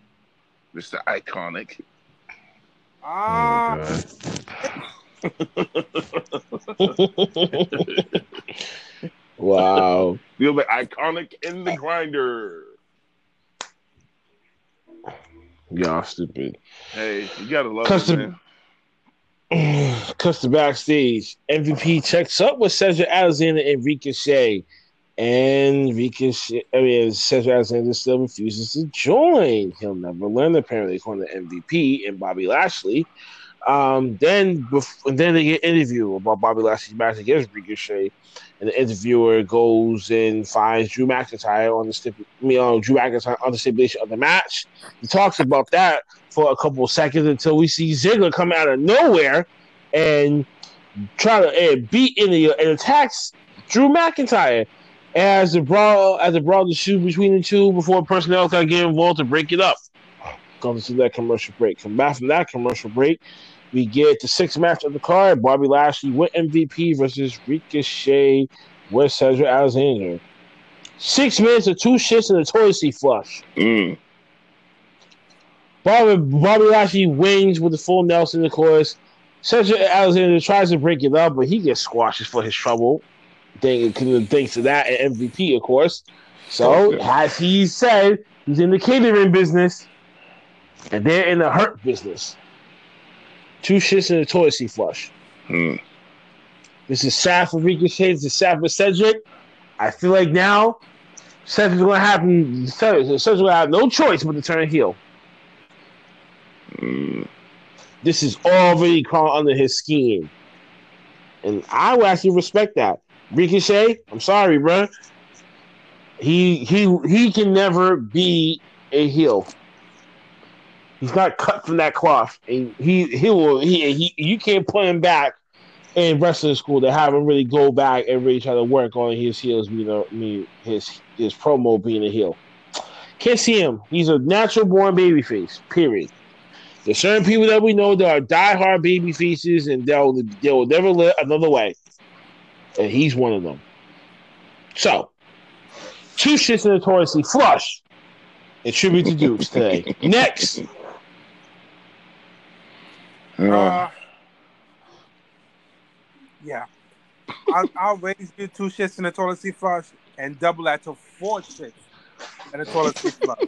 Mr. Iconic. Ah, *laughs* wow. You'll be iconic in the grinder. Y'all stupid. Hey, you gotta love Custom- it, man. *clears throat* Cuts the backstage. MVP checks up with Cedric Alexander and Ricochet. And Ricochet, I mean, Cedric Alexander still refuses to join. He'll never learn, apparently, according to MVP and Bobby Lashley. Um, then, bef- then they get interview about Bobby Lashley's match against Ricochet, and the interviewer goes and finds Drew McIntyre on the stip- I mean, uh, Drew McIntyre on the stipulation of the match. He talks about that for a couple of seconds until we see Ziggler come out of nowhere and try to and beat in the and attacks Drew McIntyre as the brawl as the brawl ensued between the two before personnel got get involved to break it up. Comes to that commercial break. Come back from that commercial break. We get the sixth match of the card: Bobby Lashley with MVP versus Ricochet with Cedric Alexander. Six minutes of two shits and a toilet seat flush. Mm. Bobby, Bobby Lashley wins with the full Nelson, of course. Cedric Alexander tries to break it up, but he gets squashed for his trouble. Thank- Thanks to that and MVP, of course. So, as he said, he's in the catering business. and they're in the hurt business. Two shits in a toilet seat flush. Hmm. This is sad for Ricochet. This is sad for Cedric. I feel like now Cedric's gonna have Cedric's gonna have no choice but to turn heel. Hmm. This is already crawling under his skin, and I would actually respect that. Ricochet, I'm sorry, bro. He he he can never be a heel. He's not cut from that cloth, and he he will he, he you can't put him back in wrestling school to have him really go back and really try to work on his heels being a I mean his his promo being a heel. Can't see him. He's a natural born babyface. Period. There's certain people that we know that are diehard baby faces and they'll they'll never live another way. And he's one of them. So two shits in the toilet seat flush. In tribute to Dukes today. *laughs* Next. Uh, yeah. I'll, I'll raise you two shits in the toilet seat flush and double that to four shits in the toilet seat flush.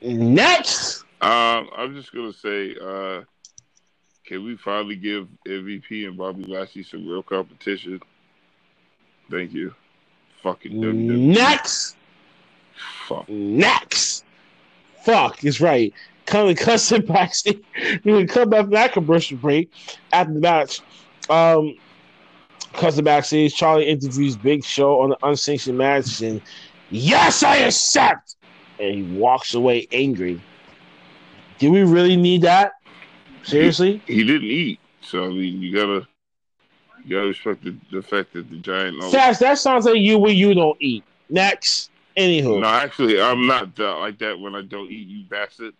Next. um, I'm just gonna say, uh, can we finally give MVP and Bobby Lashley some real competition? Thank you. Fucking WWE. Next. Fuck. Next. Fuck is right. Coming cussing *laughs* backstage. We would come back from that commercial break after the match. Um, cussing backstage. Charlie interviews Big Show on the unsanctioned match, and yes, I accept. And he walks away angry. Do we really need that? Seriously? He didn't eat, so I mean, you gotta, you gotta respect the, the fact that the giant. Fast, that sounds like you when you don't eat. Next. Anywho. No, actually, I'm not that, like that when I don't eat, you bastard.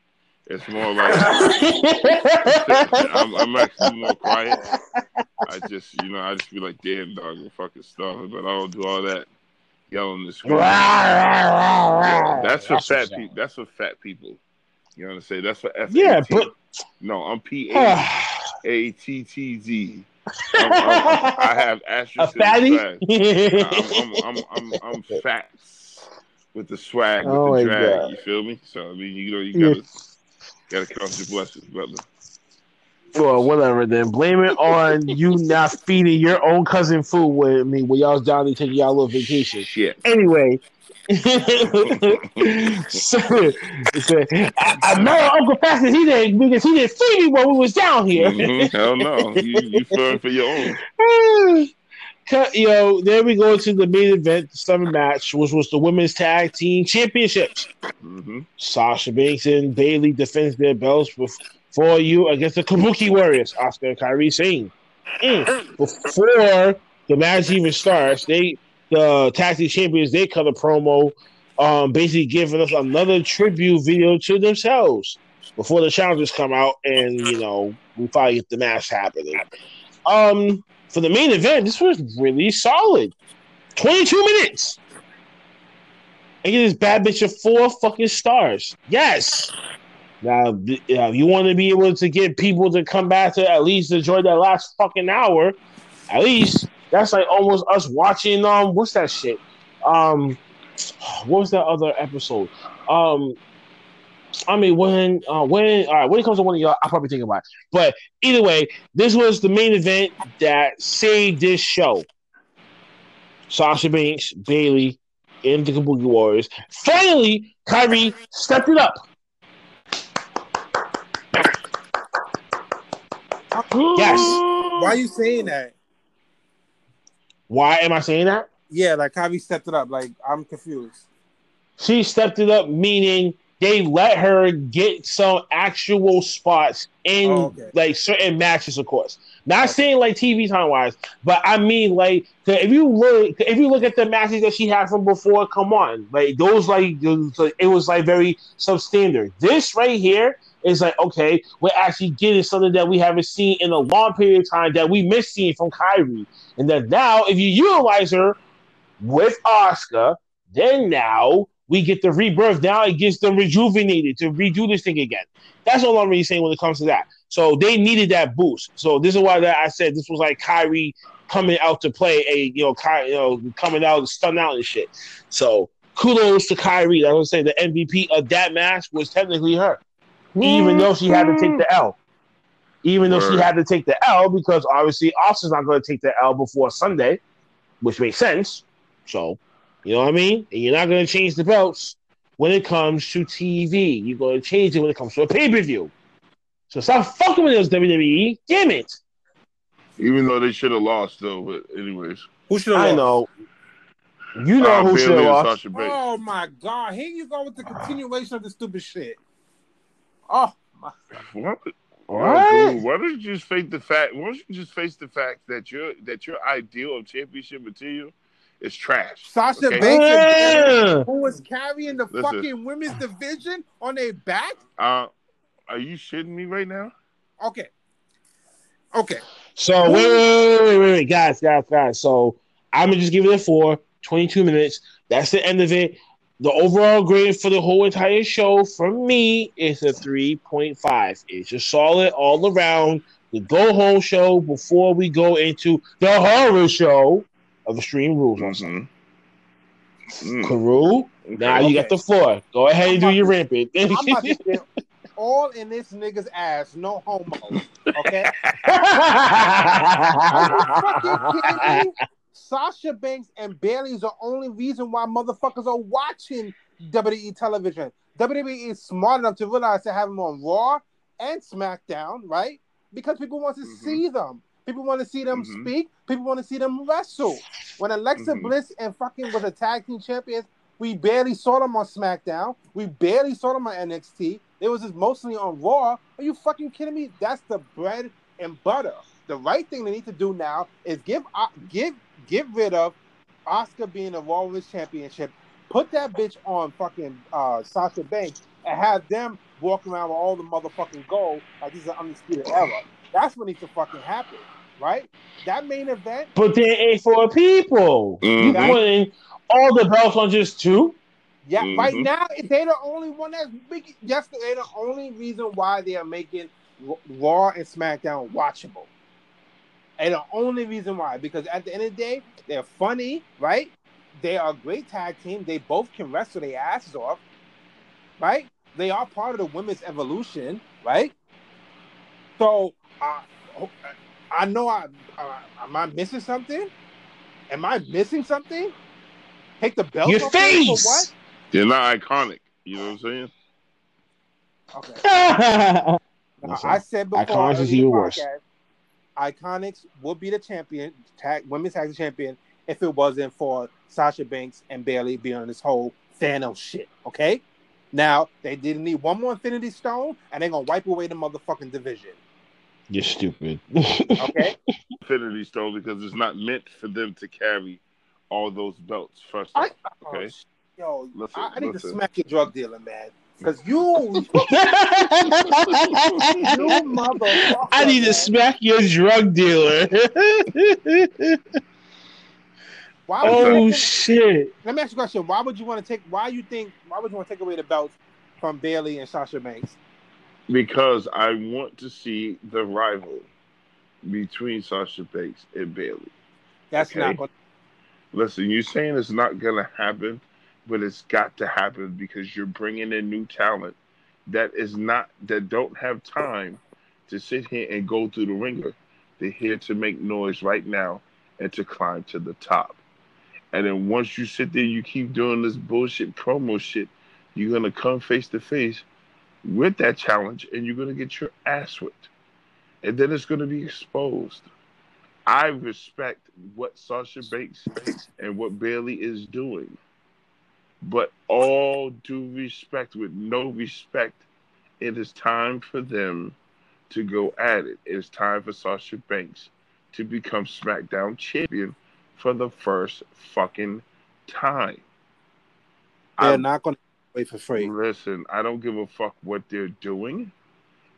It's more like *laughs* I'm, I'm actually more quiet. I just, you know, I just be like, damn, dog, I'm fucking starving, but I don't do all that yelling and screaming. That's for That's fat people. That's for fat people. You know what I'm saying? That's for F. Yeah, but no, I'm P A *sighs* A T T Z. I'm- I'm- I have asterisk. fatty. *laughs* I'm, I'm, I'm, I'm, I'm fat with the swag, with Oh the drag. God. You feel me? So I mean, you know, you gotta gotta count your blessings, brother. Well, whatever. Then blame it on you not feeding your own cousin food with me when y'all was down there taking y'all little vacation. Shit. Anyway. so, *laughs* so, I, I know Uncle Fastest he didn't because he didn't feed me when we was down here. Mhm. Hell no, you you for your own. *laughs* Yo, then we go to the main event, the summer match, which was the women's tag team championships. hmm Sasha Banks and Bayley defends their belts bef- for you against the Kabuki Warriors, Asuka and Kairi Sane. Mm. Before the match even starts, they the tag team champions they cut a promo, um, basically giving us another tribute video to themselves before the challengers come out, and you know we probably get the match happening. Um, for the main event, this was really solid. Twenty-two minutes. And get this bad bitch of four fucking stars. Yes. Now, you want to be able to get people to come back to at least enjoy that last fucking hour. At least that's like almost us watching. Um, what's that shit? Um, what was that other episode? Um, I mean, when uh, when all right, when it comes to one of y'all, I'll probably think about it. But either way, this was the main event that saved this show. Sasha Banks, Bayley, and the Kabuki Warriors. Finally, Kairi stepped it up. Yes. *gasps* Why are you saying that? Why am I saying that? Yeah, like Kairi stepped it up. Like I'm confused. She stepped it up, meaning they let her get some actual spots in Oh, okay. like certain matches, of course. Not saying like TV time wise, but I mean like if you look if you look at the matches that she had from before, come on, like those like it was like very substandard. This right here is like okay, we're actually getting something that we haven't seen in a long period of time that we missed seeing from Kairi, and that now if you utilize her with Asuka, then now we get the rebirth. Now it gets them rejuvenated to redo this thing again. That's all I'm really saying when it comes to that. So they needed that boost. So this is why that I said this was like Kairi coming out to play a you know, Ky, you know coming out stun out and shit. So kudos to Kairi. I was saying the MVP of that match was technically her. even though she had to take the L. Even though she had to take the L because obviously Asuka's not going to take the L before Sunday, which makes sense. So, you know what I mean? And you're not going to change the belts when it comes to TV. You're going to change it when it comes to a pay per view. So stop fucking with those WWE. Damn it. Even though they should have lost, though. But anyways, Who should have lost? I know. You know Uh, who should have and lost. Sasha Banks. Oh my god! Here you go with the continuation of the stupid shit. Oh my! What? What? Dude, why don't you just face the fact? Why don't you just face the fact that your that your ideal of championship material is trash? Sasha Okay. Banks, Yeah. who was carrying the Listen. fucking women's division on their back? Uh, are you shitting me right now? Okay, okay. So wait, wait, wait, wait, wait, wait, guys, guys, guys. So I'm gonna just give it a four, 22 minutes. That's the end of it. The overall grade for the whole entire show from me is a 3.5. It's just solid all around. The go home show before we go into the horror show of Extreme Rules. Mm-hmm. Mm. Now you got the floor. Go ahead and do your rampant. I'm about to *laughs* all in this nigga's ass, no homo. Okay. Are you fucking me? Sasha Banks and Bayley is the only reason why motherfuckers are watching WWE television. WWE is smart enough to realize to have them on Raw and SmackDown, right? Because people want to Mhm. see them. People want to see them Mhm. speak. People want to see them wrestle. When Alexa Mhm. Bliss and fucking was a tag team champions, we barely saw them on SmackDown. We barely saw them on NXT. It was just mostly on Raw. Are you fucking kidding me? That's the bread and butter. The right thing they need to do now is give uh, give get rid of Asuka being a Raw Women's Championship. Put that bitch on fucking uh, Sasha Banks and have them walk around with all the motherfucking gold like this is an undisputed era. That's what needs to fucking happen, right? That main event. but there ain't for people. You Mhm. putting all the belts on just two? Yeah, right Mhm. now they're the only one that's making. Yes, they're the only reason why they are making Raw and SmackDown watchable. And the only reason why, because at the end of the day, they're funny, right? They are a great tag team. They both can wrestle their asses off, right? They are part of the women's evolution, right? So, uh, I know I uh, am I missing something? Am I missing something? Take the belt Your off them for face. what? They're not iconic. You know what I'm saying? Okay. *laughs* Now, I said before, Iconics is earlier even worse. Iconics would be the champion, tag, women's tag champion, if it wasn't for Sasha Banks and Bayley being on this whole Thanos shit. Okay. Now they didn't need one more Infinity Stone, and they're gonna wipe away the motherfucking division. You're stupid. Okay. *laughs* Infinity Stone because it's not meant for them to carry all those belts. First, I, off. oh, Okay. sh- yo, Listen, I, I need listen. to smack your drug dealer, man, because you, *laughs* you motherfucker. I need to smack your drug dealer. Why would you oh wanna take- shit! Let me ask you a question. Why would you want to take? Why you think? Why would you want to take away the belts from Bayley and Sasha Banks? Because I want to see the rival between Sasha Banks and Bayley. That's Okay. not going. Listen, you're saying it's not gonna happen, but it's got to happen because you're bringing in new talent that is not that don't have time to sit here and go through the ringer. They're here to make noise right now and to climb to the top. And then once you sit there, you keep doing this bullshit promo shit, you're gonna come face to face with that challenge and you're gonna get your ass whipped. And then it's gonna be exposed. I respect what Sasha Banks and what Bayley is doing. But all due respect, with no respect, it is time for them to go at it. It is time for Sasha Banks to become SmackDown champion for the first fucking time. They're I'm- not going to for free. Listen, I don't give a fuck what they're doing.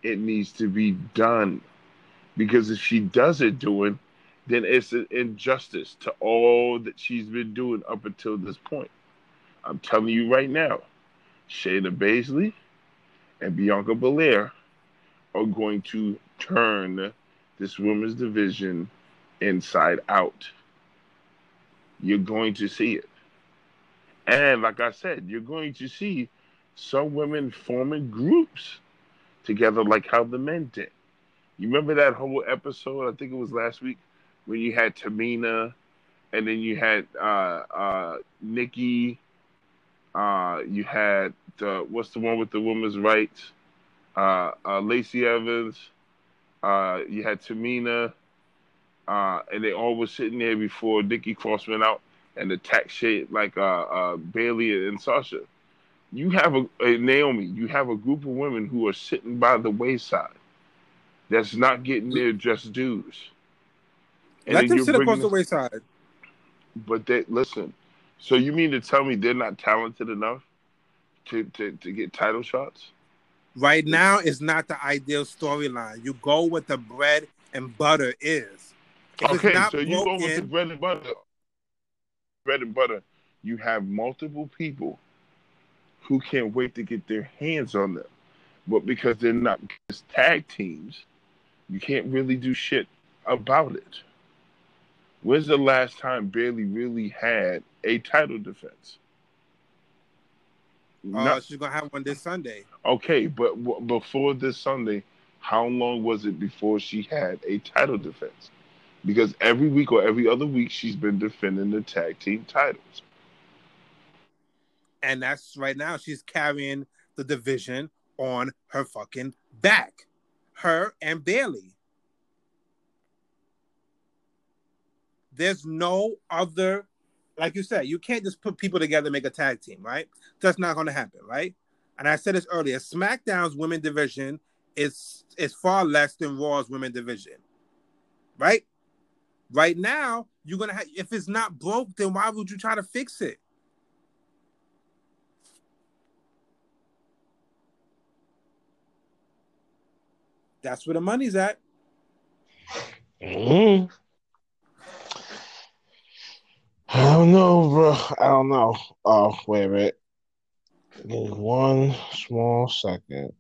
It needs to be done. Because if she doesn't do it, then it's an injustice to all that she's been doing up until this point. I'm telling you right now, Shayna Baszler and Bianca Belair are going to turn this women's division inside out. You're going to see it. And like I said, you're going to see some women forming groups together like how the men did. You remember that whole episode? I think it was last week when you had Tamina, and then you had uh, uh, Nikki. Uh, you had what's the one with the women's rights? Uh, uh, Lacey Evans. Uh, you had Tamina, uh, and they all were sitting there before Nikki Cross went out and attacked shit like uh, uh, Bayley and Sasha. You have a, a Naomi. You have a group of women who are sitting by the wayside that's not getting their just dues. And Let them sit across the wayside. But they listen. So you mean to tell me they're not talented enough to to, to get title shots? Right now is not the ideal storyline. You go with the bread and butter is. If okay, so you go with the bread and butter. Bread and butter. You have multiple people who can't wait to get their hands on them, but because they're not just tag teams, you can't really do shit about it. When's the last time Bayley really had a title defense? Uh, Not, she's gonna have one this Sunday. Okay, but w- before this Sunday, how long was it before she had a title defense? Because every week or every other week, she's been defending the tag team titles. And that's right now. She's carrying the division on her fucking back. Her and Bayley. There's no other, like you said, you can't just put people together and make a tag team, right? That's not going to happen, right? And I said this earlier SmackDown's women division is is far less than Raw's women division, right? Right now, you're gonna have if it's not broke, then why would you try to fix it? That's where the money's at. Mm-hmm. I don't know, bro. I don't know. Oh, wait a minute. One small second.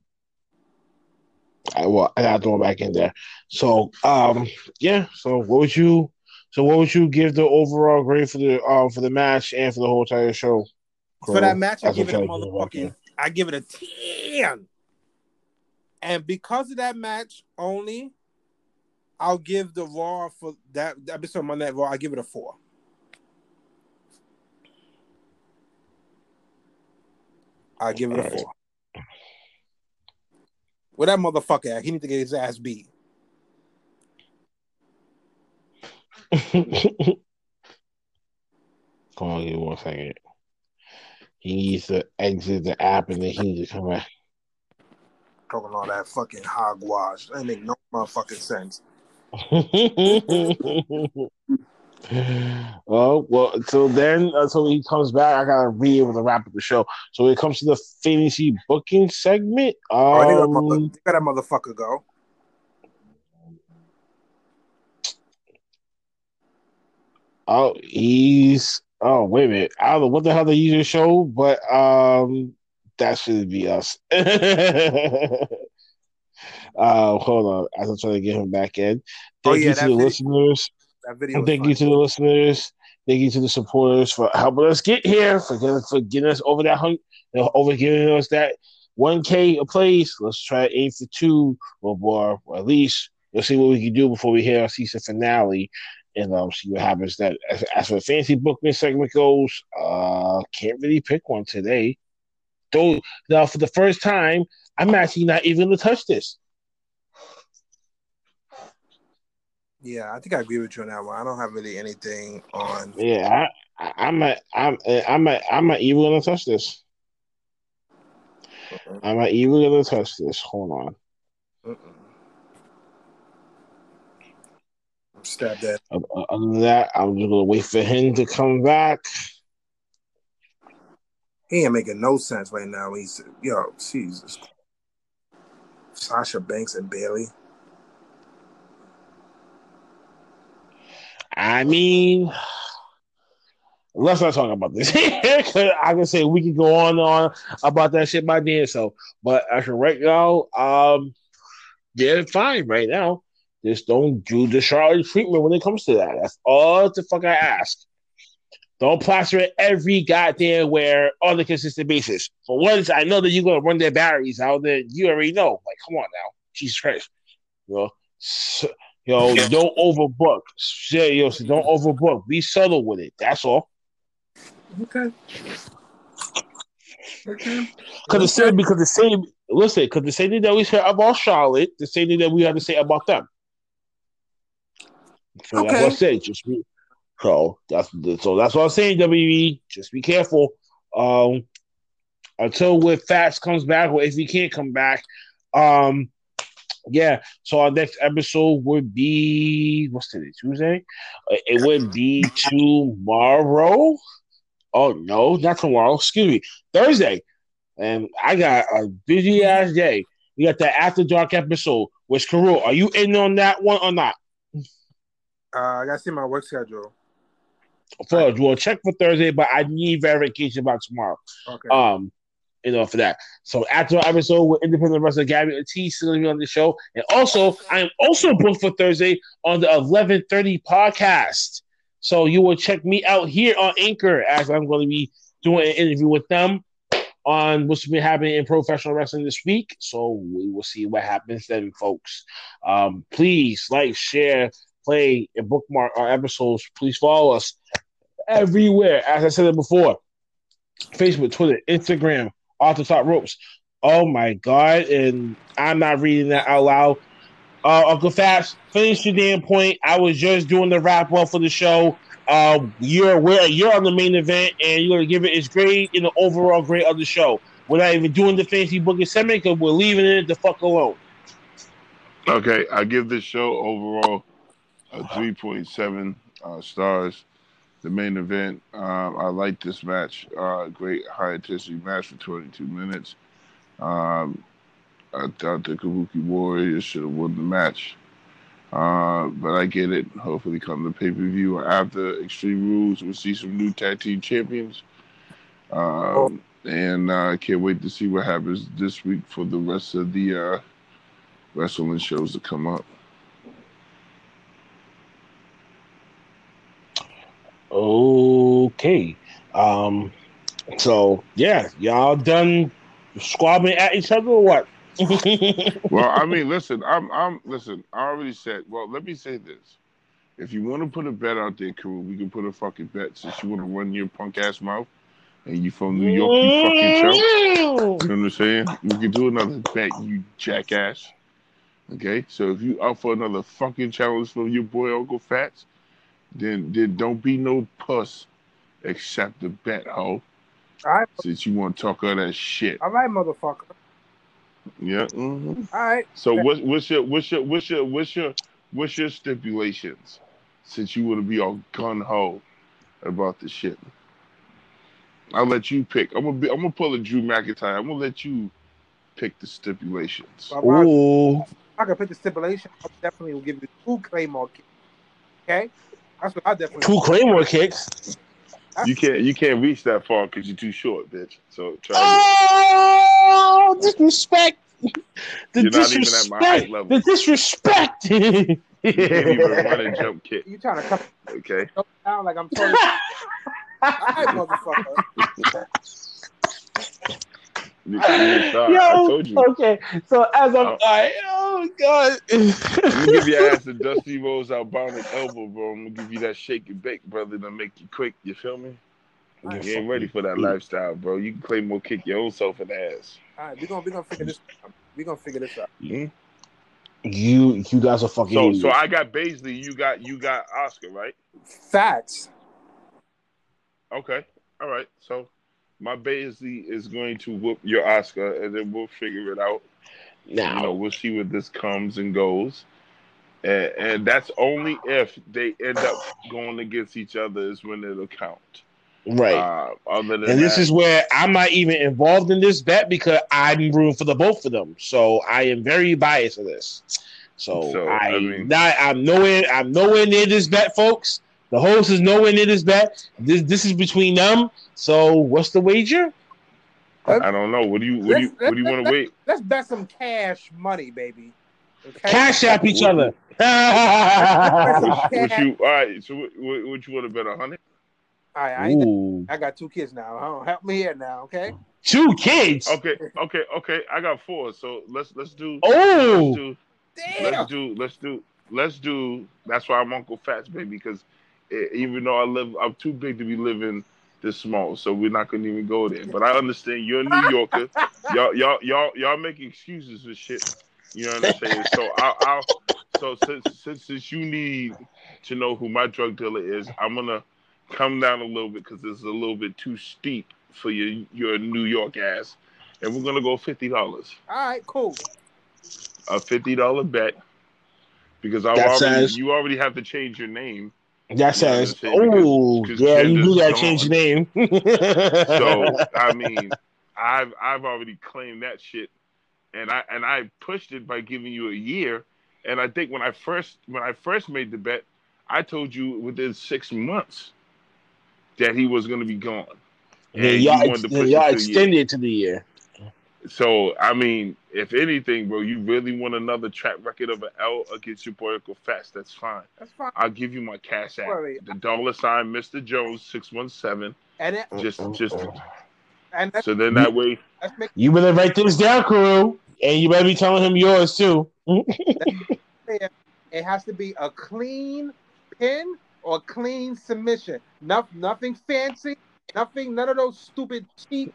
I well, I gotta throw it back in there. So, um, yeah. So, what would you? So, what would you give the overall grade for the um for the match and for the whole entire show? For that match, I give it a motherfucking. I give it a ten. And because of that match only, I'll give the Raw for that episode Monday Raw. I give it a four. I give it a four. Where that motherfucker at? He need to get his ass beat. *laughs* Come on, give me one second. He needs to exit the app and then he needs to come back. Talking all that fucking hogwash. That make no motherfucking sense. *laughs* well, well, until then, until he comes back, I gotta be able to wrap up the show. So when it comes to the fantasy booking segment, um, oh, they, got um, they got that motherfucker go. Oh, he's oh wait a minute. I don't know what the hell they use your show, but um that should be us. *laughs* uh hold on. As I'm trying to get him back in. Oh, Thank oh, yeah, you to the video. listeners that video. thank you to the listeners. Thank you to the supporters for helping us get here, for getting, for getting us over that hunt, over giving us that 1K a place. Let's try to aim for two or more, or at least let's see what we can do before we hit our season finale and um, see what happens. That as, as for the fancy bookman segment goes, uh, can't really pick one today. Though now for the first time, I'm actually not even to touch this. Yeah, I think I agree with you on that one. I don't have really anything on. Yeah, I, I'm a, I'm a, I'm a, I'm not even gonna touch this. Uh-uh. I'm not even gonna touch this. Hold on. Uh-uh. Stab that. Um, uh, other than that, I'm just gonna wait for him to come back. He ain't making no sense right now. He's yo, Jesus. Sasha Banks and Bayley. I mean, let's not talk about this. *laughs* I can say we can go on and on about that shit by then. So, but as for right now, um, they're fine right now. Just don't do the Charlotte treatment when it comes to that. That's all the fuck I ask. Don't plaster it every goddamn where on a consistent basis. For once, I know that you're gonna run their batteries out there. You already know. Like, come on now, Jesus Christ, you know. So, yo, don't overbook. Shit, yo, so don't overbook. Be subtle with it. That's all. Okay. Okay. Because the same, because the same. Listen, because the same thing that we said about Charlotte, the same thing that we had to say about them. So that's what I Okay. said. Just be so that's so that's what I'm saying. WWE, just be careful. Um, until with Fatz comes back, or if he can't come back, um, yeah. So our next episode would be what's today? Tuesday. Uh, It would be tomorrow. Oh no, not tomorrow. Excuse me, Thursday. And I got a busy ass day. We got the after dark episode. Which Carew, are you in on that one or not? Uh, I gotta see my work schedule. First, we'll check for Thursday, but I need verification about tomorrow. Okay. Um, you know, for that. So after our episode with independent wrestler Gabby Ortiz is going to be on the show, and also I am also booked for Thursday on the eleven thirty podcast. So you will check me out here on Anchor as I'm going to be doing an interview with them on what's been happening in professional wrestling this week. So we will see what happens then, folks. Um, please like, share, play, and bookmark our episodes. Please follow us everywhere. As I said it before, Facebook, Twitter, Instagram, off the top ropes. Oh my god! And I'm not reading that out loud. Uh, Uncle Fatz, finish your damn point. I was just doing the wrap up for the show. Uh, you're aware you're on the main event, and you're gonna give it its grade in the overall grade of the show. We're not even doing the fancy booking segment because we're leaving it the fuck alone. Okay, I give this show overall a 3.7 uh, stars. The main event, um, I like this match. Uh, great high intensity match for 22 minutes. Um, I thought the Kabuki Warriors should have won the match. Uh, but I get it. Hopefully, come the pay per view or after Extreme Rules, we'll see some new tag team champions. Um, and I uh, can't wait to see what happens this week for the rest of the uh, wrestling shows to come up. Okay. Um. So yeah, y'all done squabbling at each other or what? *laughs* Well, I mean, listen, I'm, I'm, listen. I already said. Well, let me say this: if you want to put a bet out there, crew, we can put a fucking bet. Since you want to run your punk ass mouth, and you from New York, you fucking choke. You know what I'm saying? We can do another bet, you jackass. Okay, so if you up for another fucking challenge from your boy Uncle Fatz, then then don't be no puss. except the bet, ho. All right. Since you want to talk all that shit. All right, motherfucker. Yeah. hmm All right. So what's what's your what's your what's your what's your what's your stipulations? Since you want to be all gun ho about the shit, I'll let you pick. I'm gonna be I'm gonna pull a Drew McIntyre. I'm gonna let you pick the stipulations. Well, I- Ooh. if I can put the stipulation. I definitely will give you two claymore kicks. Okay. That's what I definitely. Two Claymore kicks. You can't you can't reach that far because you're too short, bitch. So try. Oh, disrespect. The You're not even at my height level. The disrespect. You can't even run and jump kick. You trying to come Okay. down like I'm totally. *laughs* *laughs* All right, motherfucker. *laughs* You, you I Yo, told you. okay. So as I'm, Oh. I, oh god. I'm gonna give your *laughs* ass a Dusty Rhodes albonic elbow, bro. I'm gonna give you that shake and bake, brother, to make you quick. You feel me? You ain't ready for that lifestyle, bro. You can claim more kick your own self in the ass. All right, we're gonna we gonna figure this. out. We gonna figure this out. Mhm. You, you guys are fucking. So, idiots. so I got Baszler. You got you got Asuka, right? Facts. Okay, all right. So my Baszler is going to whoop your Asuka, and then we'll figure it out. now. You know, we'll see where this comes and goes. And, and that's only if they end up going against each other is when it'll count. right. Uh, other than and this that, is where I'm not even involved in this bet because I'm rooting for the both of them. So I am very biased of this. So, So, I, I mean- not, I'm nowhere I'm nowhere near this bet, folks. The host is nowhere near this bet. This this is between them. So what's the wager? I don't know. What do you what do you what do you want to wait? Let's bet some cash money, baby. Okay. Cash app each What- other. What *laughs* you all right? So what, what, what you want to bet a hundred? All right, I, ain't, I got two kids now. Huh? Help me here now, okay? two kids. Okay, okay, okay. I got four. So let's let's do Oh, let's do Damn. let's do let's do let's do. That's why I'm Uncle Fatz, baby. Because even though I live, I'm too big to be living this small. So we're not gonna even go there. But I understand you're a New Yorker. *laughs* y'all y'all y'all y'all make excuses for shit. You know what I'm saying? So I'll, I'll so since, since since you need to know who my drug dealer is, I'm gonna come down a little bit because it's a little bit too steep for your your New York ass, and we're gonna go fifty dollars, All right, cool. a fifty dollar bet, because I That already says- you already have to change your name. That says. Yeah, Oh, yeah, you do gotta gone. change your name. So *laughs* I mean, I've I've already claimed that shit, and I and I pushed it by giving you a year. And I think when I first when I first made the bet, I told you within six months that he was going to be gone. And And y'all, you wanted to push y'all it to a year. extended it to the year. So I mean, if anything, bro, you really want another track record of an L against your boy Uncle Fatz, that's fine. That's fine. I'll give you my cash app. Wait, wait. The dollar sign Mr. Jones six one seven. And it, Just just and so then that way let's make You better write this down, crew, and you better be telling him yours too. it. It has to be a clean pin or a clean submission. No, nothing fancy. Nothing. None of those stupid cheap.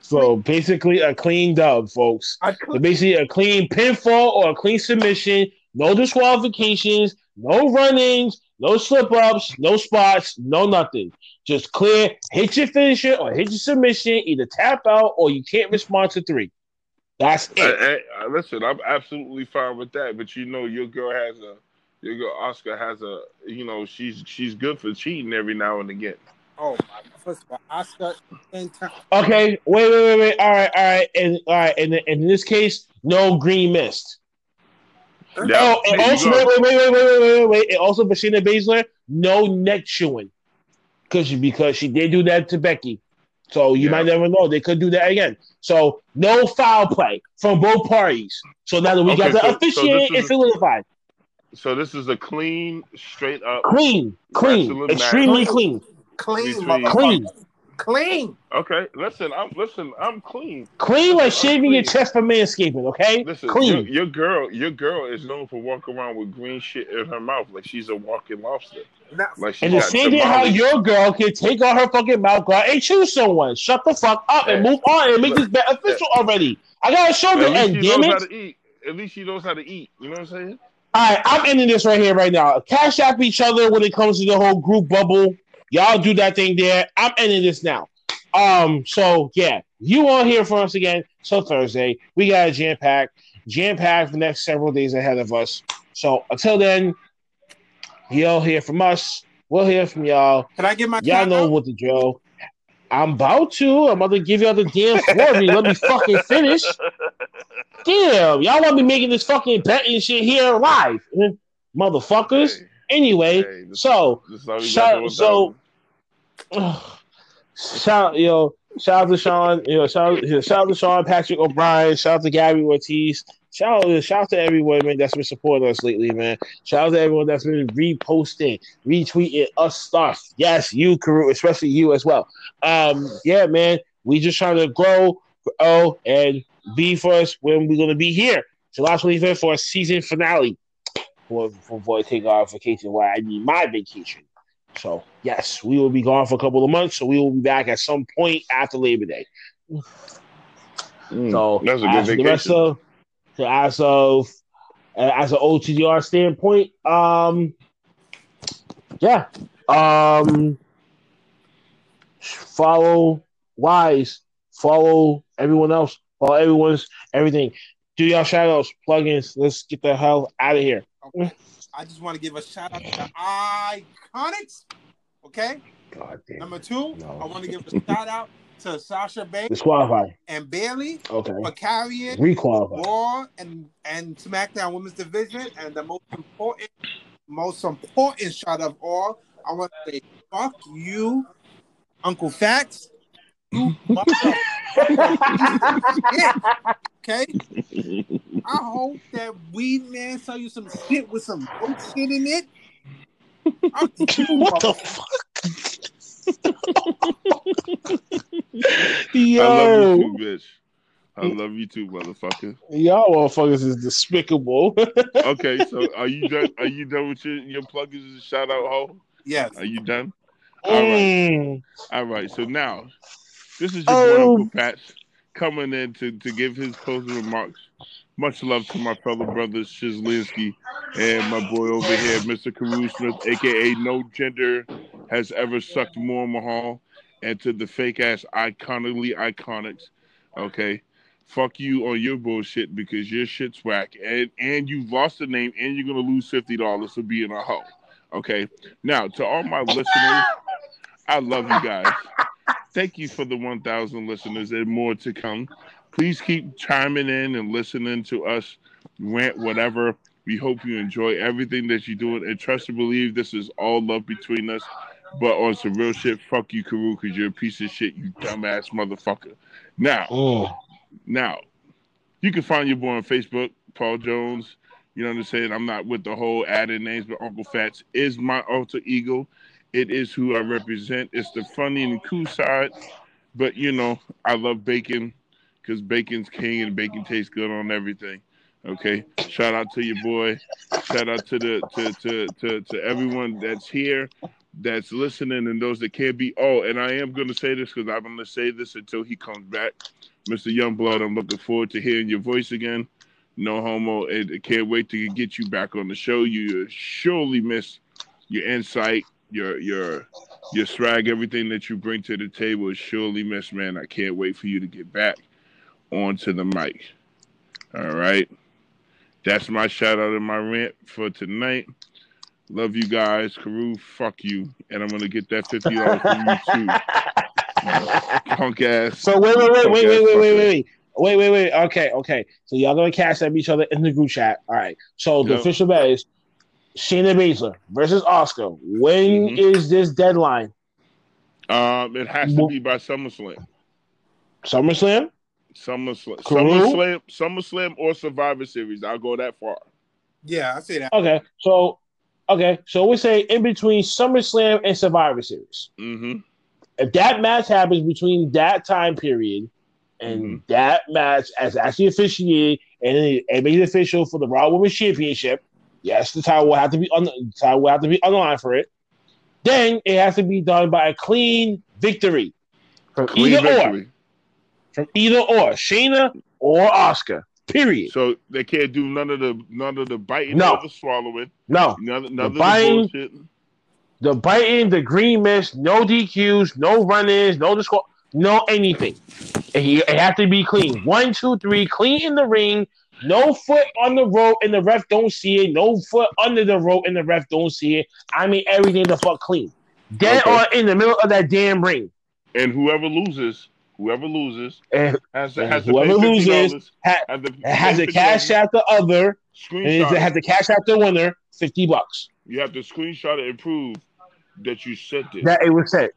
So basically, a clean dub, folks. So basically, a clean pinfall or a clean submission. No disqualifications, no run-ins, no slip-ups, no spots, no nothing. Just clear. Hit your finisher or hit your submission. Either tap out or you can't respond to three. That's uh, it. Hey, hey, listen, I'm absolutely fine with that. But you know, your girl has a, your girl Asuka has a, you know, she's she's good for cheating every now and again. Oh my! First of all, Asuka and time. Okay, wait, wait, wait, wait. All right, all right, and all right, and in this case, no green mist. Yeah, oh, and also go. wait, wait, wait, wait, wait, wait, wait, wait, and also Bashina Baszler, no neck chewing, because because she did do that to Becky, so you Yeah. might never know they could do that again. So no foul play from both parties. So now that we got Okay, the so- so officiate this and is- solidified, So this is a clean, straight up. clean, clean, extremely match. clean, Clean, Between- clean, Clean. Okay, listen, I'm listen, I'm clean. clean like I'm shaving your chest for manscaping. Okay, Listen, clean. Your, your girl, your girl is known for walking around with green shit in her mouth like she's a walking lobster. Not, Like she And the got same thing how your girl can take out her fucking mouth guard and choose someone. Shut the fuck up and Hey. move on and make this bet official already. I gotta show the to least end, damn it. how to eat. At least she knows how to eat. You know what I'm saying? All right, I'm ending this right here, right now. Cash app each other when it comes to the whole group bubble. Y'all do that thing there. I'm ending this now. Um, so yeah, you won't hear from us again So Thursday. We got a jam pack, jam pack the next several days ahead of us. So until then, y'all hear from us. We'll hear from y'all. can I get my Y'all know out? what the drill. I'm about to. I'm about to give y'all the damn *laughs* floor. Let me fucking finish. Damn, y'all want me making this fucking betting shit here live, eh, motherfuckers. Anyway, hey, this- so this is all we got shout- so- *sighs* shout yo, shout out to Sean, you know, shout, shout out to Sean Patrick O'Brien, shout out to Gabby Ortiz, shout out, shout out to everyone man that's been supporting us lately, man. Shout out to everyone that's been reposting, retweeting us stuff. Yes, you, Carew, especially you as well. Um, yeah, man, we just trying to grow, grow, and be for us when we're gonna be here. July 25th for a season finale. For before I take off vacation, why I need my vacation. So yes, we will be gone for a couple of months. So we will be back at some point after Labor Day. Mm, So that's a good as the rest vacation. of, so as of uh, as an OTTR standpoint, um, yeah, um, follow Wise, follow everyone else, follow everyone's everything. Do y'all shout outs, plugins. Let's get the hell out of here. Mm. I just want to give a shout out to the IIconics. Okay. God damn. Number two, No. I want to give a shout out to Sasha Banks Disqualified. and Bayley Okay. for carrying Requalified. Raw and and SmackDown Women's Division, and the most important, most important shot of all, I want to say, fuck you, Uncle Fatz. You Okay, I hope that weed man sell you some shit with some dope shit in it. I'm, *laughs* What the fuck? *laughs* Yo, I love you too, bitch. I love you too, motherfucker. y'all motherfuckers is despicable. *laughs* Okay, so are you done? Are you done with your your pluggers and shout out ho? Yes. Are you done? All right. Mm. All right. So now, this is your Oh. boy Uncle Fatz coming in to, to give his closing remarks. Much love to my fellow brothers Shizz Lansky and my boy over here, Mr. Carew Smith, aka No Gender Has Ever Sucked More Mahal, and to the fake ass iconically IIconics. Okay. Fuck you on your bullshit because your shit's whack and, and you've lost the name and you're gonna lose fifty dollars for being a hoe. Okay. Now to all my listeners, I love you guys. Thank you for the 1,000 listeners and more to come. Please keep chiming in and listening to us rant whatever. We hope you enjoy everything that you're doing and trust and believe this is all love between us. But on some real shit, fuck you, Carew, because you're a piece of shit, you dumbass motherfucker. Now, Mm. now, you can find your boy on Facebook, Paul Jones. You know what I'm saying? I'm not with the whole added names, but Uncle Fatz is my alter ego. It is who I represent. It's the funny and cool side. But you know, I love bacon because bacon's king and bacon tastes good on everything. Okay. Shout out to your boy. Shout out to the to to to, to everyone that's here, that's listening, and those that can't be. Oh, and I am gonna say this because I'm gonna say this until he comes back. Mr. Youngblood, I'm looking forward to hearing your voice again. No homo. And I can't wait to get you back on the show. You surely miss your insight, your your your swag, everything that you bring to the table is surely missed, man. I can't wait for you to get back onto the mic. All right. That's my shout out and my rant for tonight. Love you guys. Carew, fuck you. And I'm gonna get that fifty dollars from you too. *laughs* Punk ass. So wait, wait, wait, wait, wait, wait, wait, wait, wait. Wait, wait, wait. Okay, okay. So y'all gonna cash at each other in the group chat. All right. So the Yep. official bet is Shayna Baszler versus Asuka. When is Mhm. this deadline? Um, it has to be by SummerSlam. SummerSlam? SummerSlam, Carew? SummerSlam, SummerSlam, or Survivor Series. I'll go that far. Yeah, I say that. Okay. So okay. So we say in between SummerSlam and Survivor Series. Mm-hmm. If that match happens between that time period and Mhm. that match as actually officiated and it it made official for the Raw Women's Championship, yes, the title will have to be on the title will have to be on the line for it. Then it has to be done by a clean victory from Clean either or, victory. from either or, Shayna or Asuka. Period. So they can't do none of the none of the biting No. or the swallowing. No, None, none of the biting- bullshit. the biting, the green mist, no DQs, no run-ins, no disqual, no anything. And he, it has to be clean. One, two, three, clean in the ring. No foot on the rope and the ref don't see it. No foot under the rope and the ref don't see it. I mean everything the fuck clean. Dead Okay. or in the middle of that damn ring. And whoever loses, whoever loses And has to has to whoever pay loses $50, ha- has to has to cash out the other, and Screenshot. it has to cash out the winner fifty bucks. You have to screenshot it and prove that you sent it, That it was said.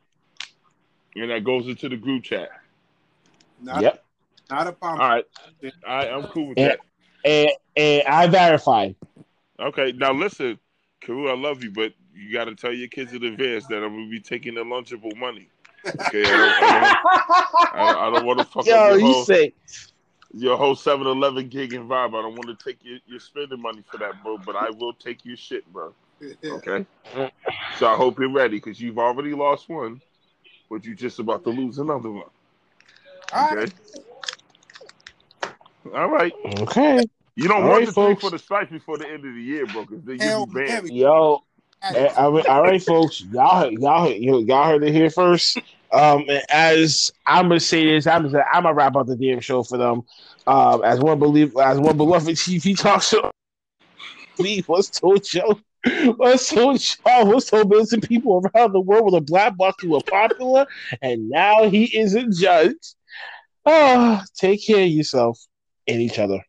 and that goes into the group chat. Not, Yep. not a pump. All right, I, I'm cool with Yeah. that. And and I verified. Okay, now listen, Carew, I love you, but you got to tell your kids in advance that I'm gonna be taking the lunchable money. Okay, I don't, I don't, I, I don't want to fuck Yo, up your you whole, say your whole 7-Eleven gig and vibe. I don't want to take your, your spending money for that, bro. But I will take your shit, bro. *laughs* Okay. so I hope you're ready because you've already lost one, but you're just about to lose another one. Okay. right. All right. okay. You don't All want right, this thing folks. for the strike before the end of the year, bro. Because then Hell, you be banned. Yo, Eh, I mean, all right, folks, y'all, y'all, you- y'all heard it here first. Um, as I'm gonna say this, I'm gonna, I'm gonna wrap up the damn show for them. Um, as one believe, as one beloved TV talk show. Please, what's told Joe? What's told Joe? What's told millions of people around the world with a black box who were popular, and now he is a judge. Oh, take care of yourself and each other.